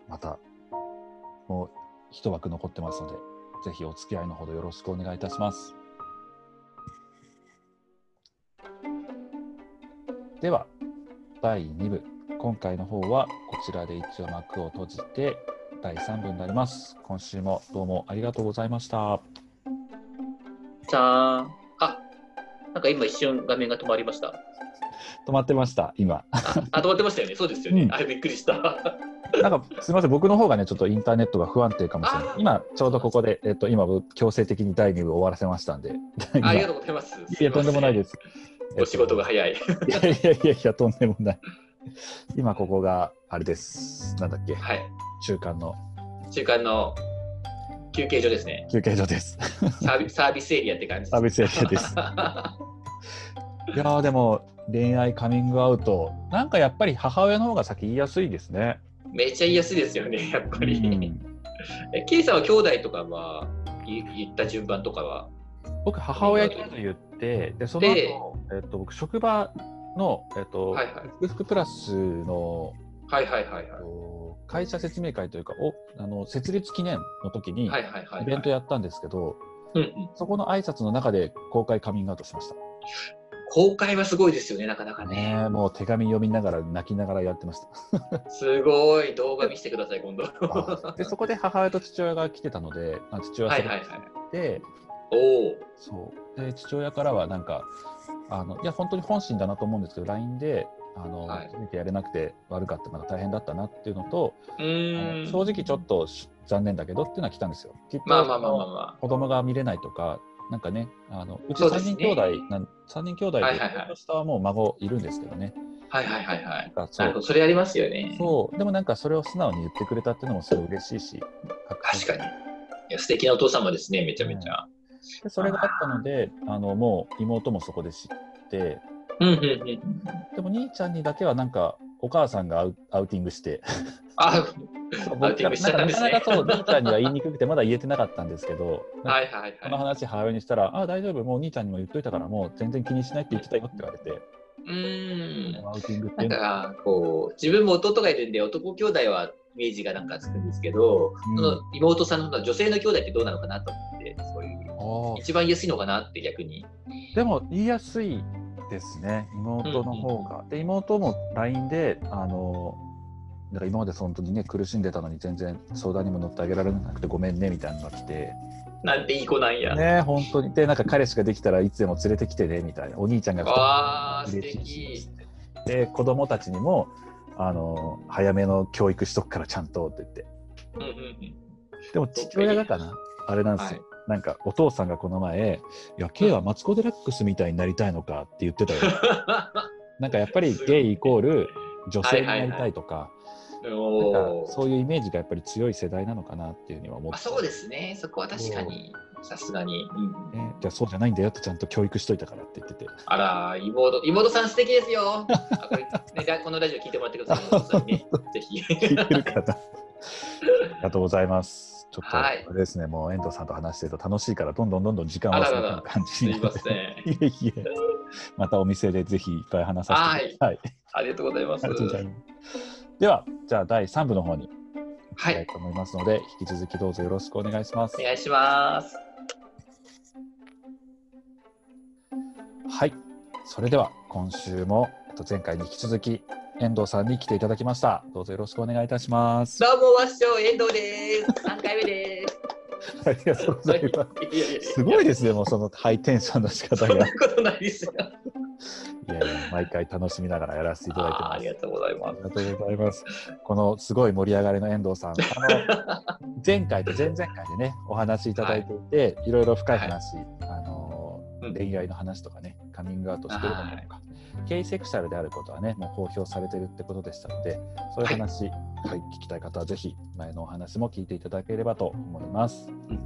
また、もう一枠残ってますので、ぜひお付き合いのほどよろしくお願いいたします。では第2部。今回の方はこちらで一応幕を閉じて第3部になります。今週もどうもありがとうございました。じゃああなんか今一瞬画面が止まりました。止まってました今。あ止まってましたよね。そうですよね、うん、あれびっくりした。なんかすみません、僕の方がね、ちょっとインターネットが不安定かもしれない。今、ちょうどここで、えっと、今、強制的に第2部終わらせましたんで。ありがとうございます。いや、とんでもないです。お仕事が早い。いやいやいやいや、とんでもない。今ここがあれです。なんだっけ？はい。中間の。中間の休憩所ですね。休憩所です。サービサービスエリアって感じサービスエリアです。いやでも恋愛カミングアウトなんかやっぱり母親の方が先言いやすいですね。めっちゃ言いやすいですよねやっぱり。うん、え、ケイさんは兄弟とかは言った順番とかは？僕母親に言ってでその後、えっと僕職場のえっと、はいはい、福プラスのはいはいはいはい、会社説明会というかおあの設立記念の時にイベントやったんですけど、そこの挨拶の中で公開カミングアウトしました。公開はすごいですよね、なかなかね。ねもう手紙読みながら泣きながらやってました。すごい、動画見せてください、今度。でそこで母親と父親が来てたので、父親が来て、はいはいはい、おそうで父親からはなんかあのいや本当に本心だなと思うんですけど LINE であの、はい、てやれなくて悪かったのが大変だったなっていうのと正直ちょっと残念だけどっていうのは来たんですよ。きっと、まあまあまあまあ、子供が見れないとかなんかねあのうち3人兄弟、ね、なん3人兄弟で、はいはいはい、下はもう孫いるんですけどね。はいはいはいはい。なるほど、それありますよね。そう、でもなんかそれを素直に言ってくれたっていうのもすごい嬉しいし。確かに。いや素敵なお父様ですね、めちゃめちゃ。でそれがあったのであのもう妹もそこで知って、でも兄ちゃんにだけはなんかお母さんがアウアウティングして。あ僕がなかなかそう、兄ちゃんには言いにくくて、まだ言えてなかったんですけど、はいはいはい、この話、母親にしたら、あ大丈夫、もう兄ちゃんにも言っといたから、もう全然気にしないって言ってたよって言われて。うん。アウティングってなんかこう自分も弟がいるんで男兄弟はイメージがなんかつくんですけど、うん、その妹さんの女性の兄弟ってどうなのかなと思ってそういう一番言いやすいのかなって逆に。でも言いやすいですね。妹の方が、うんうん、で妹も LINE であのだから今まで本当にね苦しんでたのに全然相談にも乗ってあげられなくてごめんねみたいなのが来て。なんていい子なんや。ね本当に。で、なんか彼氏ができたらいつでも連れてきてね、みたいな。お兄ちゃんがあ嬉しいで、子供たちにも、あの、早めの教育しとくからちゃんとって言って。うんうんうん、でも父親だかな。あれなんですよ。はいなんかお父さんがこの前「いや K はマツコ・デラックスみたいになりたいのか」って言ってたよ。なんかやっぱりゲイイコール女性になりたいとか、そういうイメージがやっぱり強い世代なのかなっていうには思って。そうですね。そこは確かに。さすがに、うんね、じゃあそうじゃないんだよってちゃんと教育しといたからって言ってて。あら妹妹さん素敵ですよ。これ、ね、このラジオ聞いてもらってください、ね、ぜひ。聞いてるかな。りがとうございます。ちょっと、あれですね、もう遠藤さんと話してると楽しいから、どんどんどんどん時間を忘れる感じになって。いえいえ。またお店でぜひいっぱい話させてください。ありがとうございます。では、じゃあ第3部の方にはい、と思いますので、引き続きどうぞよろしくお願いします。お願いします。はい、それでは今週も前回に引き続き遠藤さんに来ていただきました。どうぞよろしくお願いいたします。どうもわっしょ遠藤です。三回目です。ありがとうございます。すごいですね、もうそのハイテンションの仕方が。そんなことないですよ。いやいや、毎回楽しみながらやらせていただいてます。ありがとうございます。ありがとうございます。このすごい盛り上がりの遠藤さん、あの 前回と前々回でね、お話しいただいていて、はい、いろいろ深い話、はい、あの恋愛の話とかね、カミングアウトしてるのとか、ケイセクシャルであることはね、もう公表されてるってことでしたので、そういう話、はい、はい、聞きたい方はぜひ前のお話も聞いていただければと思います。うん。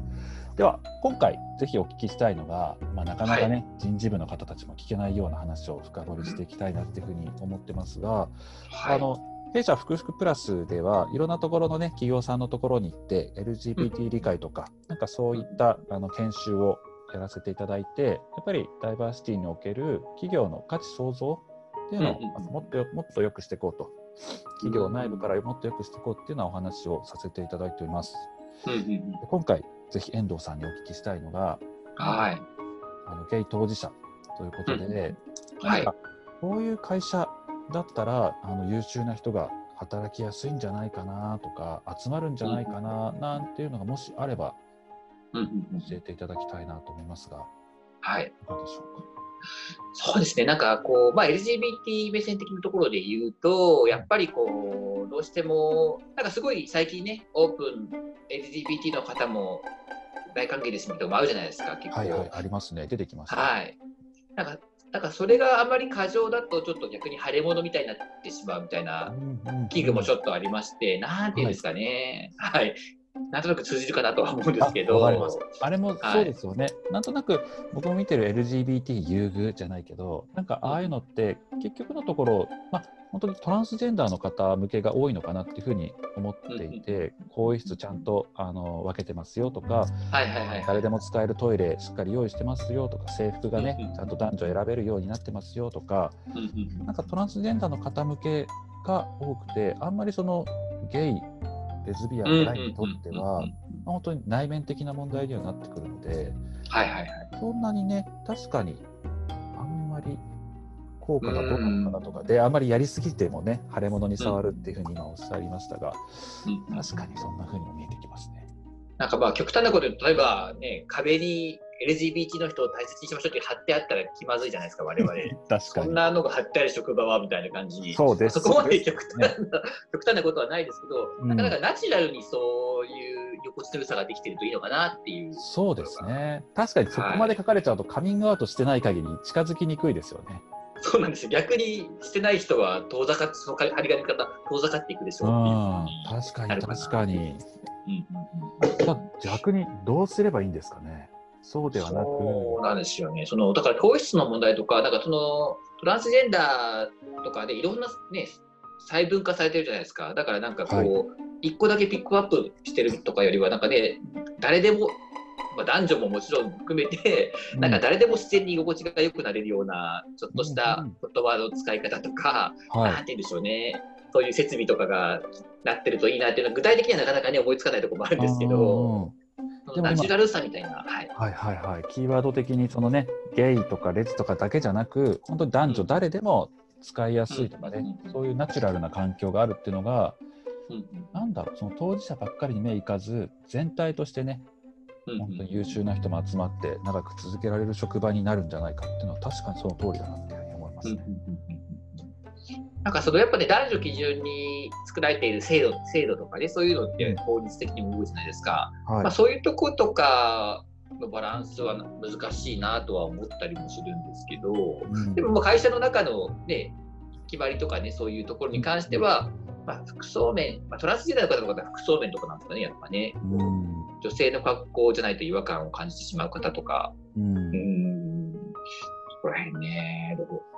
では今回ぜひお聞きしたいのが、まあ、なかなかね、はい、人事部の方たちも聞けないような話を深掘りしていきたいなっていうふうに思ってますが、はい、あの弊社福福プラスではいろんなところのね企業さんのところに行って LGBT 理解とか、うん、なんかそういったあの研修をやらせていただいてやっぱりダイバーシティにおける企業の価値創造っていうのをもっともっと良くしていこうと。企業内部からもっと良くしていこうっていうようなお話をさせていただいております。今回ぜひ遠藤さんにお聞きしたいのが、はい、あのゲイ当事者ということで、うん、はい、こういう会社だったらあの優秀な人が働きやすいんじゃないかなとか集まるんじゃないかな、なんていうのがもしあれば、教えていただきたいなと思いますが、はい、いかがでしょうか？そうですね、なんかこう、まあ、LGBT 目線的なところで言うと、やっぱりこう、どうしても、なんかすごい最近ね、オープン、LGBT の方も大歓迎ですみたいなのもあるじゃないですか、結構。はいはい、ありますね、出てきます、ね、はい。なんかなんかそれがあまり過剰だとちょっと逆に腫れ物みたいになってしまうみたいな危惧もちょっとありまして、なんていうんですかね、はい、なんとなく通じるかなとは思うんですけど。あれもそうですよね、はい、なんとなく僕も見てる LGBT 優遇じゃないけど、なんかああいうのって結局のところ、まあ、本当にトランスジェンダーの方向けが多いのかなっていうふうに思っていて、更衣室ちゃんとあの分けてますよとか、誰でも使えるトイレしっかり用意してますよとか、制服がね、ちゃんと男女選べるようになってますよとか、なんかトランスジェンダーの方向けが多くて、あんまりそのゲイレズビアン、ライにとっては、本当に内面的な問題にはなってくるので、はいはいはい、そんなにね、確かにあんまり効果がどうなのかなとか、で、あんまりやりすぎてもね、腫れ物に触るっていうふうに今おっしゃいましたが、確かにそんなふうにも見えてきますね。なんかまあ極端なこと言うと、例えばね、壁に LGBT の人を大切にしましょうって貼ってあったら気まずいじゃないですか、我々。確かに。そんなのが貼ってある職場はみたいな感じに。そうです。そこまで極端な、ね、極端なことはないですけど、うん、なかなかナチュラルにそういう横強さができてるといいのかなっていう。そうですね。確かにそこまで書かれちゃうと、カミングアウトしてない限り近づきにくいですよね。そうなんですよ。逆にしてない人は遠ざかって、その張り紙方、遠ざかっていくでしょう確かに、確かに。うん、逆にどうすればいいんですかね。そうではなく。そうなんですよね。そのだから、教室の問題とか、なんかそのトランスジェンダーとかでいろんなね、細分化されてるじゃないですか。だからなんかこう、はい、一個だけピックアップしてるとかよりは、なんかね、誰でも、まあ、男女ももちろん含めて、うん、なんか誰でも自然に居心地が良くなれるような、ちょっとした言葉の使い方とか、うんうん、なんて言うんでしょうね。そういう設備とかがなってるといいなっていうのは具体的にはなかなかね思いつかないところもあるんですけど。ナチュラルさみたいな、はい、はいはいはい。キーワード的にそのねゲイとかレズとかだけじゃなく本当に男女誰でも使いやすいとかね、うん、そういうナチュラルな環境があるっていうのが、うん、なんだろうその当事者ばっかりに目いかず全体としてね本当に優秀な人も集まって長く続けられる職場になるんじゃないかっていうのは確かにその通りだなっていうふうに思いますね。なんかそのやっぱね男女基準に作られている制度制度とかねそういうのって法律的にも動くじゃないですか、はい、まあ、そういうとことかのバランスは難しいなとは思ったりもするんですけど、うん、でもま会社の中のね決まりとかねそういうところに関しては、まあ、服装面、まあ、トランスジェンダーの方は服装面とかなんですかねやっぱね、うん、女性の格好じゃないと違和感を感じてしまう方とか、うん、うん。そこら辺ね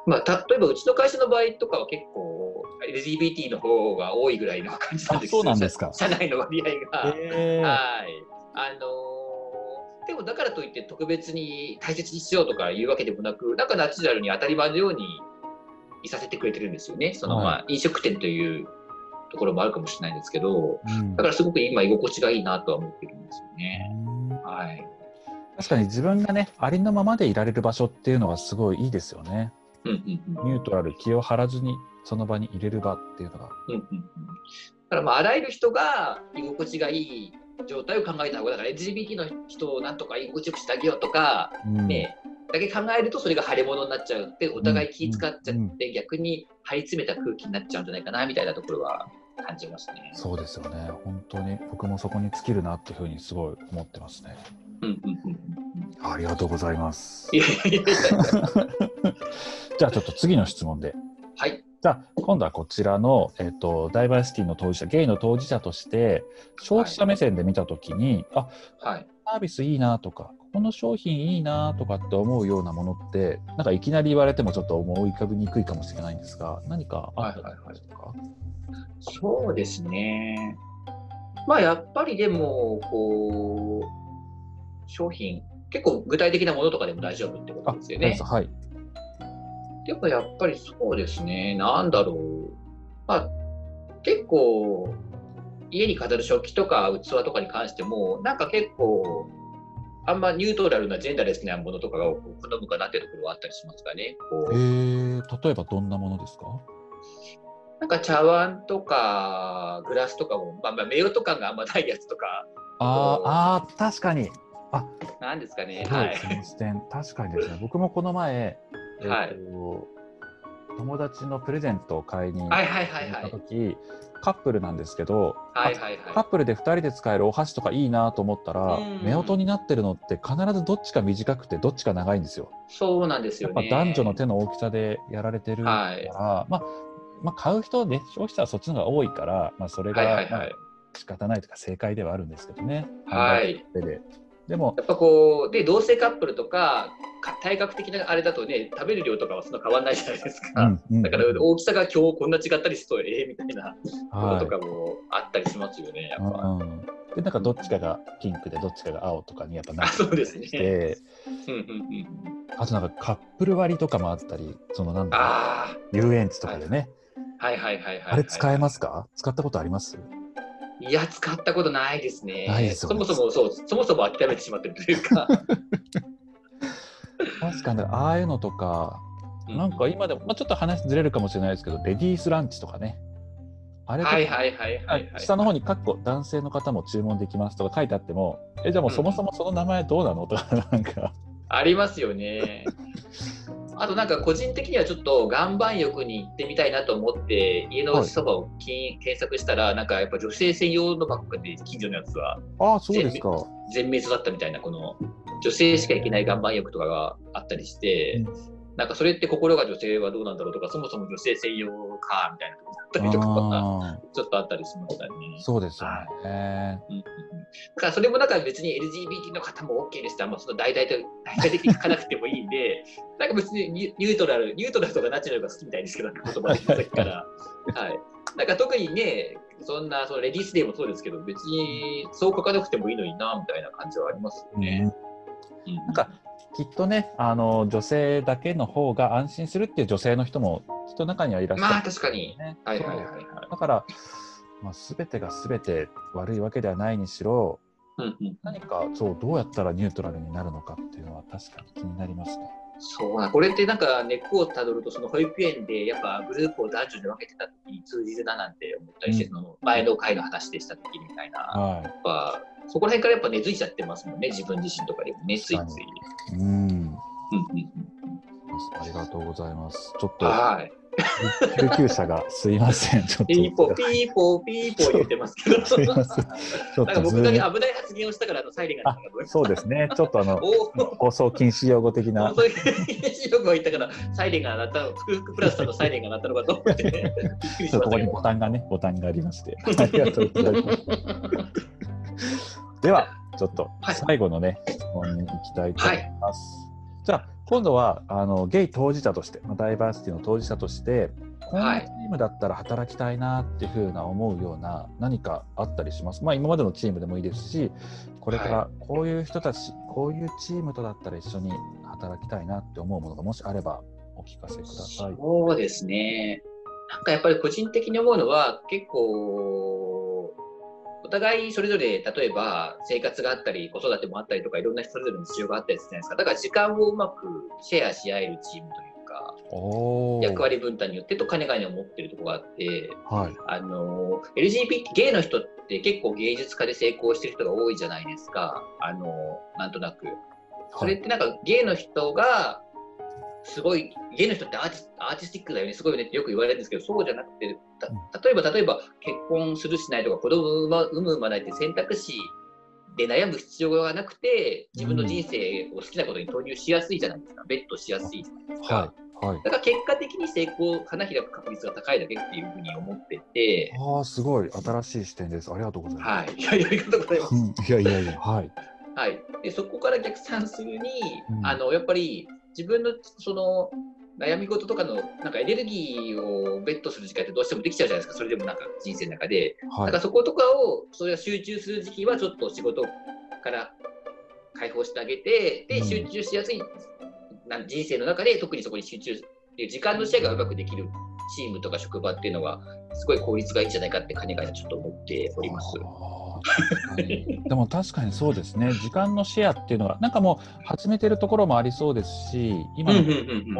まあ、例えばうちの会社の場合とかは結構、あ LGBT の方が多いぐらいの感じなんですそうなんですか。社内の割合が。えー、はい。あのー、でもだからといって特別に大切にしようとかいうわけでもなく、なんかナチュラルに当たり前のようにいさせてくれてるんですよね。その、まあ、飲食店というところもあるかもしれないんですけど、うん、だからすごく今居心地がいいなとは思ってるんですよね。はい。確かに自分がね、ありのままでいられる場所っていうのがすごいいいですよね。ニュートラル、気を張らずにその場に入れる場っていうのが。うんうんうん、だからまあ、あらゆる人が居心地がいい状態を考えた方が、だから LGBT の人をなんとか居心地よくしてあげようとか、うん、ね、だけ考えるとそれが腫れ物になっちゃうってお互い気使っちゃって逆に張り詰めた空気になっちゃうんじゃないかなみたいなところは感じますね。そうですよね。本当に僕もそこに尽きるなっていうふうにすごい思ってますね。ありがとうございます。じゃあちょっと次の質問で。はい。じゃあ今度はこちらの、えーと、ダイバーシティの当事者ゲイの当事者として消費者目線で見たときに、はい、あ、はい、サービスいいなとかこの商品いいなとかって思うようなものってなんかいきなり言われてもちょっと思い浮かびにくいかもしれないんですが何かあったりですか、はいはいはい、そうですね。まあやっぱりでもこう商品結構具体的なものとかでも大丈夫ってことですよね。はい。でもやっぱりそうですね、なんだろう。まあ、結構、家に飾る食器とか器とかに関しても、なんか結構、あんまニュートラルなジェンダーレスなものとかが好むかなっていうところはあったりしますかね。こうえー、例えばどんなものですか？なんか茶碗とかグラスとかも、まあ、まあ、名誉とかがあんまないやつとか。ああ、確かに。あなんですかね。はい。視点、確かにですね。僕もこの前、えー、はい、友達のプレゼントを買いに行った時、カップルなんですけど、はいはいはい、カップルで2人で使えるお箸とかいいなと思ったら、夫婦になってるのって必ずどっちか短くてどっちか長いんですよ。そうなんですよ、ね、やっぱ男女の手の大きさでやられてるから、はい、まあ、まあ、買う人ね消費者はそっちの方が多いから、まあ、それが、はいはい、仕方ないというか正解ではあるんですけどね。はい。ででもやっぱこうで同性カップルとか体格的なあれだとね食べる量とかはそんな変わらないじゃないですか、うんうん、だから大きさが今日こんな違ったりするとええー、みたいなこととかもあったりしますよね、やっぱ。うん、でなんかどっちかがピンクでどっちかが青とかにやっぱなってそうですね。あとなんかカップル割とかもあったりそのなんだ遊園地とかでね、はいはいはいはい、はい、あれ使えますか？使ったことあります？いや、使ったことないですね。ないですそもそも、そう、そもそも諦めてしまってるというか。確かに、ああいうのとか、なんか今でも、まあ、ちょっと話ずれるかもしれないですけど、レディースランチとかね。あれはいはいはいはい、下の方に、かっこ男性の方も注文できますとか書いてあっても、え、じゃあもうそもそもその名前どうなのとか、なんか。ありますよね。あとなんか個人的にはちょっと岩盤浴に行ってみたいなと思って家のそばを、検索したらなんかやっぱ女性専用のバッグで近所のやつはあそうですか。全滅だったみたいなこの女性しか行けない岩盤浴とかがあったりして、うんなんかそれって心が女性はどうなんだろうとか、そもそも女性専用かみたいなとこだったりとか、ちょっとあったりしましたね。そうですよね。うん、だからそれもなんか別に LGBT の方も OK ですって、あんまその大々と大々的に書かなくてもいいんで、なんか別にニュートラル、ニュートラルとかナチュラルが好きみたいですけど、言葉でさっきから。はい。なんか特にね、そんなそのレディースデーもそうですけど、別にそう書かなくてもいいのにな、みたいな感じはありますよね。うん、なんかきっとねあの女性だけの方が安心するっていう女性の人もきっと中にはいらっしゃる、ね、まあ確かに、はいはいはいはい、だから、まあ、全てが全て悪いわけではないにしろ、うんうん、何かそうどうやったらニュートラルになるのかっていうのは確かに気になりますね。そうなこれってなんか根っこをたどるとその保育園でやっぱグループを男女で分けてた時に通じるななんて思ったりして、うん、その前の回の話でした時みたいな、はい、やっぱそこら辺からやっぱ根付いちゃってますもんね自分自身とかでもねついつい。うん。ありがとうございます。ちょっと、はい、救急車がすいません。ちょっとピーポー、ピーポー、ピーポー言ってますけど。すいません。ちょっと僕だけ危ない発言をしたからあのサイレンがそうですね。ちょっとあの放送禁止用語的な。放送禁止用語を言ったからサイレンが鳴った、福福プラスさんのサイレンが鳴ったのかと思って。ここにボタンがね、ボタンがありまして。ありがとうございます。では、ちょっと最後のね、質問に行きたいと思います。じゃあ今度はあのゲイ当事者として、まあ、ダイバーシティの当事者としてこのチームだったら働きたいなっていうふうな思うような何かあったりします、まあ、今までのチームでもいいですしこれからこういう人たち、はい、こういうチームとだったら一緒に働きたいなって思うものがもしあればお聞かせください。そうですね。なんかやっぱり個人的に思うのは結構お互いそれぞれ例えば生活があったり子育てもあったりとかいろんなそれぞれの事情があったりするじゃないですか。だから時間をうまくシェアし合えるチームというか役割分担によってとかねがね思ってるところがあって、はい、あの LGBT ゲイの人って結構芸術家で成功してる人が多いじゃないですか。あのなんとなく。それってなんかゲイの人がすごい、ゲの人ってアーティアーティスティックだよね、すごいよねってよく言われるんですけど、そうじゃなくて、例えば、例えば結婚するしないとか、子供を産む、産まないって選択肢で悩む必要がなくて、自分の人生を好きなことに投入しやすいじゃないですか、ベットしやすいじゃないですか。はいはい、だから結果的に成功、花開く確率が高いだけっていうふうに思ってて。ああ、すごい新しい視点です。ありがとうございます。はい、いやいやありがとうございます。いやいやいや、はい。はい、でそこから逆算するに、うん、あのやっぱり自分のその悩み事とかのなんかエネルギーをベットする時間ってどうしてもできちゃうじゃないですか、それでもなんか人生の中で。はい、だからそことかをそれが集中する時期はちょっと仕事から解放してあげて、で、集中しやすい、な人生の中で特にそこに集中時間のシェアがうまくできるチームとか職場っていうのは、すごい効率がいいんじゃないかって、金がちょっと思っております。でも確かにそうですね、時間のシェアっていうのは、なんかもう始めてるところもありそうですし、今、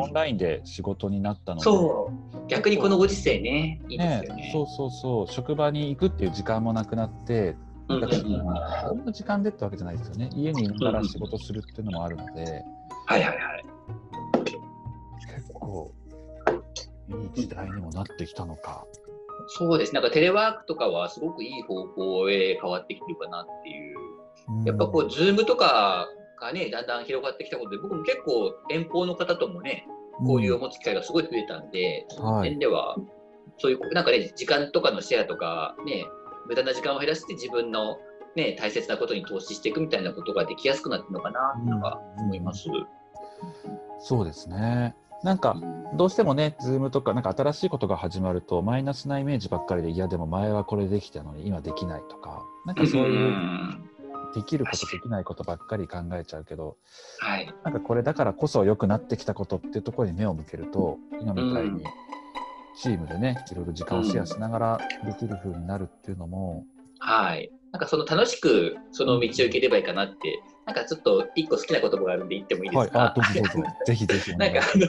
オンラインで仕事になったので、そう、逆にこのご時世ね、いいですよね、ね、そうそうそう、職場に行くっていう時間もなくなって、だから、こんな時間でってわけじゃないですよね、家にいながら仕事するっていうのもあるので、はいはいはい。結構、いい時代にもなってきたのか。そうですなんかテレワークとかはすごくいい方向へ変わってきてるかなっていう、やっぱこう、ズームとかがね、だんだん広がってきたことで、僕も結構、遠方の方ともね、交流を持つ機会がすごい増えたんで、うん、その点では、そういう、なんかね、時間とかのシェアとか、ね、無駄な時間を減らして自分の、ね、大切なことに投資していくみたいなことができやすくなってるのかなとは思います。うん、そうですね。なんかどうしてもね、ズームとかなんか新しいことが始まるとマイナスなイメージばっかりで、いやでも前はこれできたのに今できないとか、なんかそういうできることできないことばっかり考えちゃうけど、はい、なんかこれだからこそ良くなってきたことっていうところに目を向けると、今みたいにチームでね、いろいろ時間をシェアしながらできる風になるっていうのも、はい。なんかその楽しくその道を行ければいいかなってなんかちょっと一個好きな言葉があるんで言ってもいいですか、はい、どうぞどうぞぜひぜひ。なんかあの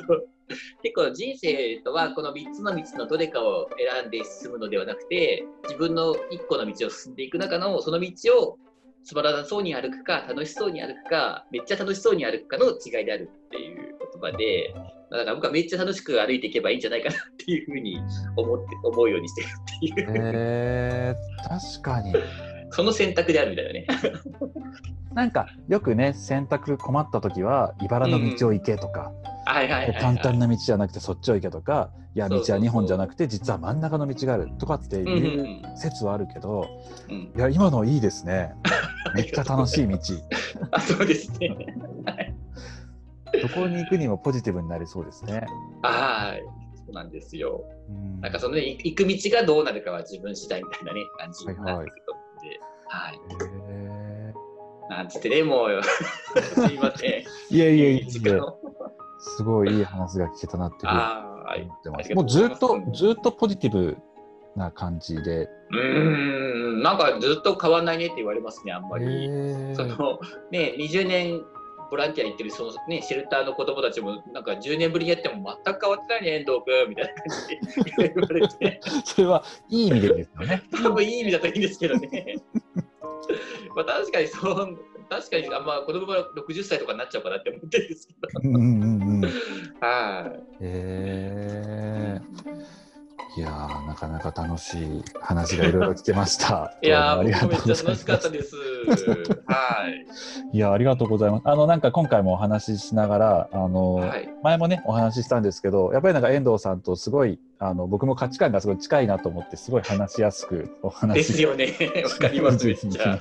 結構人生とはこの3つの道のどれかを選んで進むのではなくて自分の1個の道を進んでいく中のその道をつまらなそうに歩くか楽しそうに歩くかめっちゃ楽しそうに歩くかの違いであるっていう言葉でだから僕はめっちゃ楽しく歩いていけばいいんじゃないかなっていうふうに思って思うようにしてるっていう。えー、確かに。その選択であるみたいなね。なんかよくね選択困った時は茨の道を行けとか、簡単な道じゃなくてそっちを行けとかいや道は2本じゃなくて実は真ん中の道があるとかっていう説はあるけど、うん。うん、いや今のいいですね。めっちゃ楽しい道。あそうですね。どこに行くにもポジティブになりそうですね。はい。そうなんですよ、うん、なんかその、ね、行く道がどうなるかは自分次第みたいなね感じになってくる。と思うんで、はい、はいなんつってね、もう、すいません。いやいやいや、すごいいい話が聞けたなって思ってます。もうずっと、ずっとポジティブな感じで。うん、なんかずっと変わんないねって言われますね、あんまり。その、ね、20年ボランティアに行ってるその、ね、シェルターの子供たちもなんか10年ぶりにやっても全く変わってないね遠藤君みたいな感じで言われて。それはいい意味でですよね。多分いい意味だといいんですけどね。まあ確かにそう、確かにあんま子供が60歳とかになっちゃうかなって思ってるんですけど。うんうんうん、はい。えーいやなかなか楽しい話がいろいろ聞けました。いやめっちゃ楽しかったです。はい。いやありがとうございます。あのなんか今回もお話ししながらあの、はい、前もねお話ししたんですけど、やっぱりなんか遠藤さんとすごいあの僕も価値観がすごい近いなと思ってすごい話しやすくお話ですよね。わかりますめっちゃ。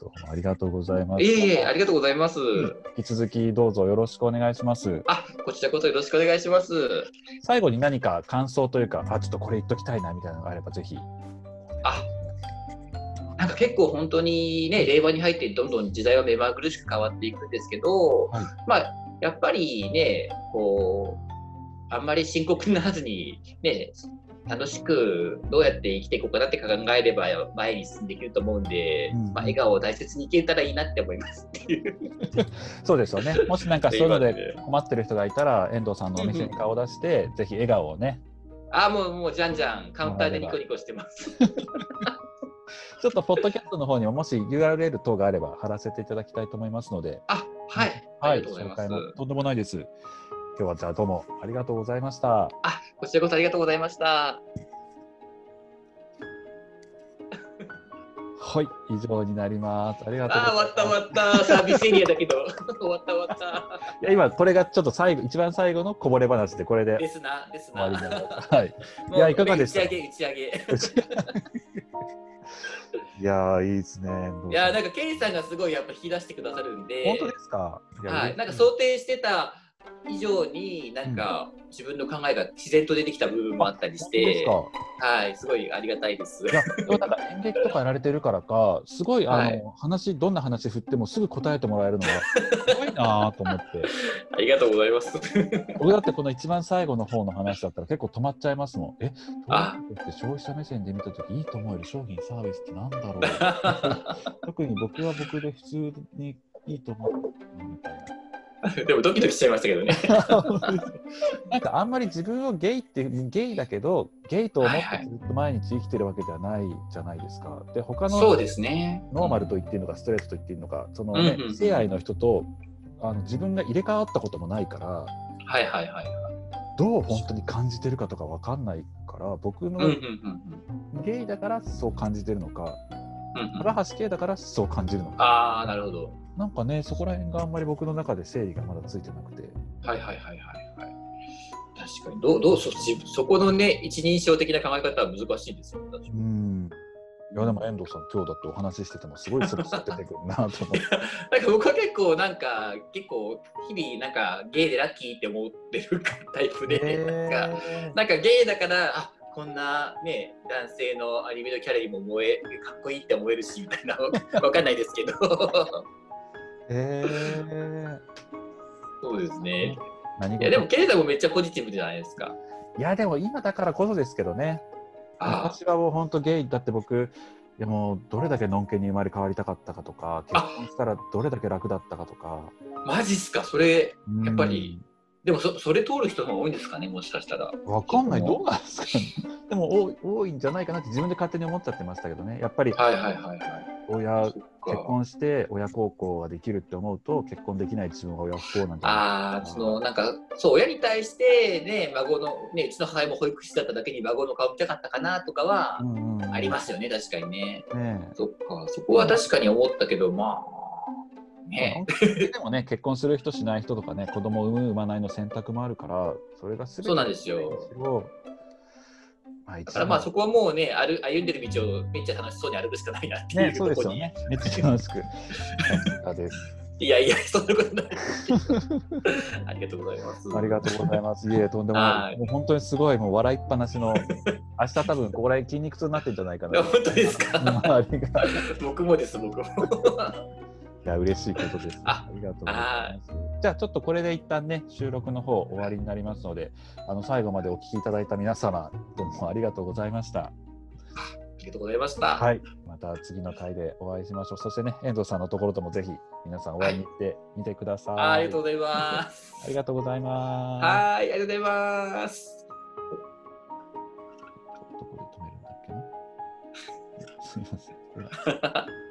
どうもありがとうございます。いえいえ、ありがとうございます。引き続きどうぞよろしくお願いします。あ、こちらこそよろしくお願いします。最後に何か感想というか、あ、ちょっとこれ言っときたいなみたいなのがあれば、ぜひ。あ、なんか結構本当にね、令和に入ってどんどん時代は目まぐるしく変わっていくんですけど、はいまあ、やっぱりね、こう、あんまり深刻にならずに、ね、楽しくどうやって生きていこうかなって考えれば前に進んでいけると思うんで、うんまあ、笑顔を大切にいけたらいいなって思いますっていう。そうですよね。もしなんかそういうので困ってる人がいたら、遠藤さんのお店に顔を出して、ぜひ笑顔をね、あ、もう、もう、じゃんじゃん、カウンターでニコニコしてます。ちょっとポッドキャストの方にももし URL 等があれば貼らせていただきたいと思いますので、あ、はい。はい、ありがとうございます紹介。もとんでもないです。今日はじゃあどうもありがとうございました。あ、こちらこそありがとうございました。はい、以上になります。ありがとうあ。終わった終わった。サービスエリアだけど。終わった終わった。いや今これがちょっと最後一番最後のこぼれ話でこれでですな、ですな。はい。いやいかがでした？打ち上げ、打ち上げ。いやーいいですね。いや、なんか、ケイさんがすごいやっぱ引き出してくださるんで、本当ですか？はい、なんか想定してた以上に、なんか、自分の考えが自然と出てきた部分もあったりして、か。はい、すごいありがたいです。いや、でもなんか演劇とかやられてるからか、すごいあの、はい話どんな話振ってもすぐ答えてもらえるのがすごいなと思って。ありがとうございます。僕だってこの一番最後の方の話だったら結構止まっちゃいますもん。え、って消費者目線で見たときいいと思える商品サービスってなんだろう。特に僕は僕で普通にいいと思うみたいな。でもドキドキしちゃいましたけどね。なんかあんまり自分をゲイってゲイだけどゲイと思ってずっと毎日生きてるわけではないじゃないですか。で他のそうですね。ノーマルと言っていいのかストレートと言っていいのかそのねうんうんうん異性愛の人とあの自分が入れ替わったこともないからはいはいはい。どう本当に感じてるかとかわかんないから僕のゲイだからそう感じてるのかうんうんうん。高橋系だからそう感じるのかああ、なるほど。なんかねそこら辺があんまり僕の中で整理がまだついてなくて。はいはいはいはいはい。確かに。どう、どうそ、自そこのね、一人称的な考え方は難しいですよ。うんいやでも遠藤さん今日だってお話ししててもすごいスラスラ出てくるなと思って。なんか僕は結構なんか、結構日々なんかゲイでラッキーって思ってるタイプで、なんか、えなんかゲイだから、あこんなね、男性のアニメのキャラにも思え、かっこいいって思えるし、みたいな、わかんないですけど。えー。そうですね。何事？いや、でも、ケイさんもめっちゃポジティブじゃないですか。いやでも今だからこそですけどね。あ昔はもう本当ゲイだって僕でもどれだけのんけに生まれ変わりたかったかとか結婚したらどれだけ楽だったかとか。マジっすか？それ、うんやっぱりでもそ、それ通る人も多いんですかね、もしかしたら。わかんない。どうなんですか？ね でも多い多いんじゃないかなって自分で勝手に思っちゃってましたけどね。やっぱりはいはいはいはい。親結か。婚して親孝行ができるって思うと結婚できない自分が親不幸なんじゃないああ、そのなんか、そう、親に対して、ね、孫の、ね、うちの母親も保育士だっただけに孫の顔見たかったかなとかはう、んうんうん。ありますよね、確かにね。ねえ。そっか、そこは確かに思ったけど、まあ、ね。でもね、結婚する人しない人とかね、子供を産む産まないの選択もあるから、それがすべてそうなんですよよ。まあ、一だからまあそこはもうね、歩歩んでる道をめっちゃ楽しそうに歩くしかないなっていね、うそうところに。ですよね。めっちゃ楽しく。いやいや、そんなことない。ありがとうございます。ありがとうございます。いえ、とんでもな。はいいもう本当にすごい、もう笑いっぱなしの、明日多分ここら辺筋肉痛になってんじゃないかな。い や本当ですか？僕もです、僕も。や、嬉しいことです。あありがとうございます。じゃあ、ちょっとこれで一旦ね、収録の方終わりになりますので、あの最後までお聞きいただいた皆様、どうもありがとうございました。ありがとうございました。はい、また次の回でお会いしましょう。そしてね、遠藤さんのところともぜひ皆さんお会いに行ってみてください。あありがとうございます。ありがとうございます。はい、ありがとうございます。どこで止めるんだっけな。すみません。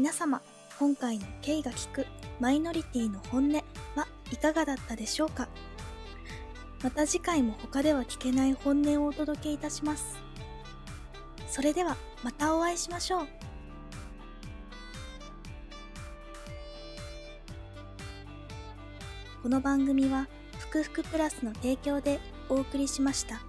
皆様、今回の K が聞くマイノリティの本音はいかがだったでしょうか？また次回も他では聞けない本音をお届けいたします。それではまたお会いしましょう。この番組は、ふくふくプラスの提供でお送りしました。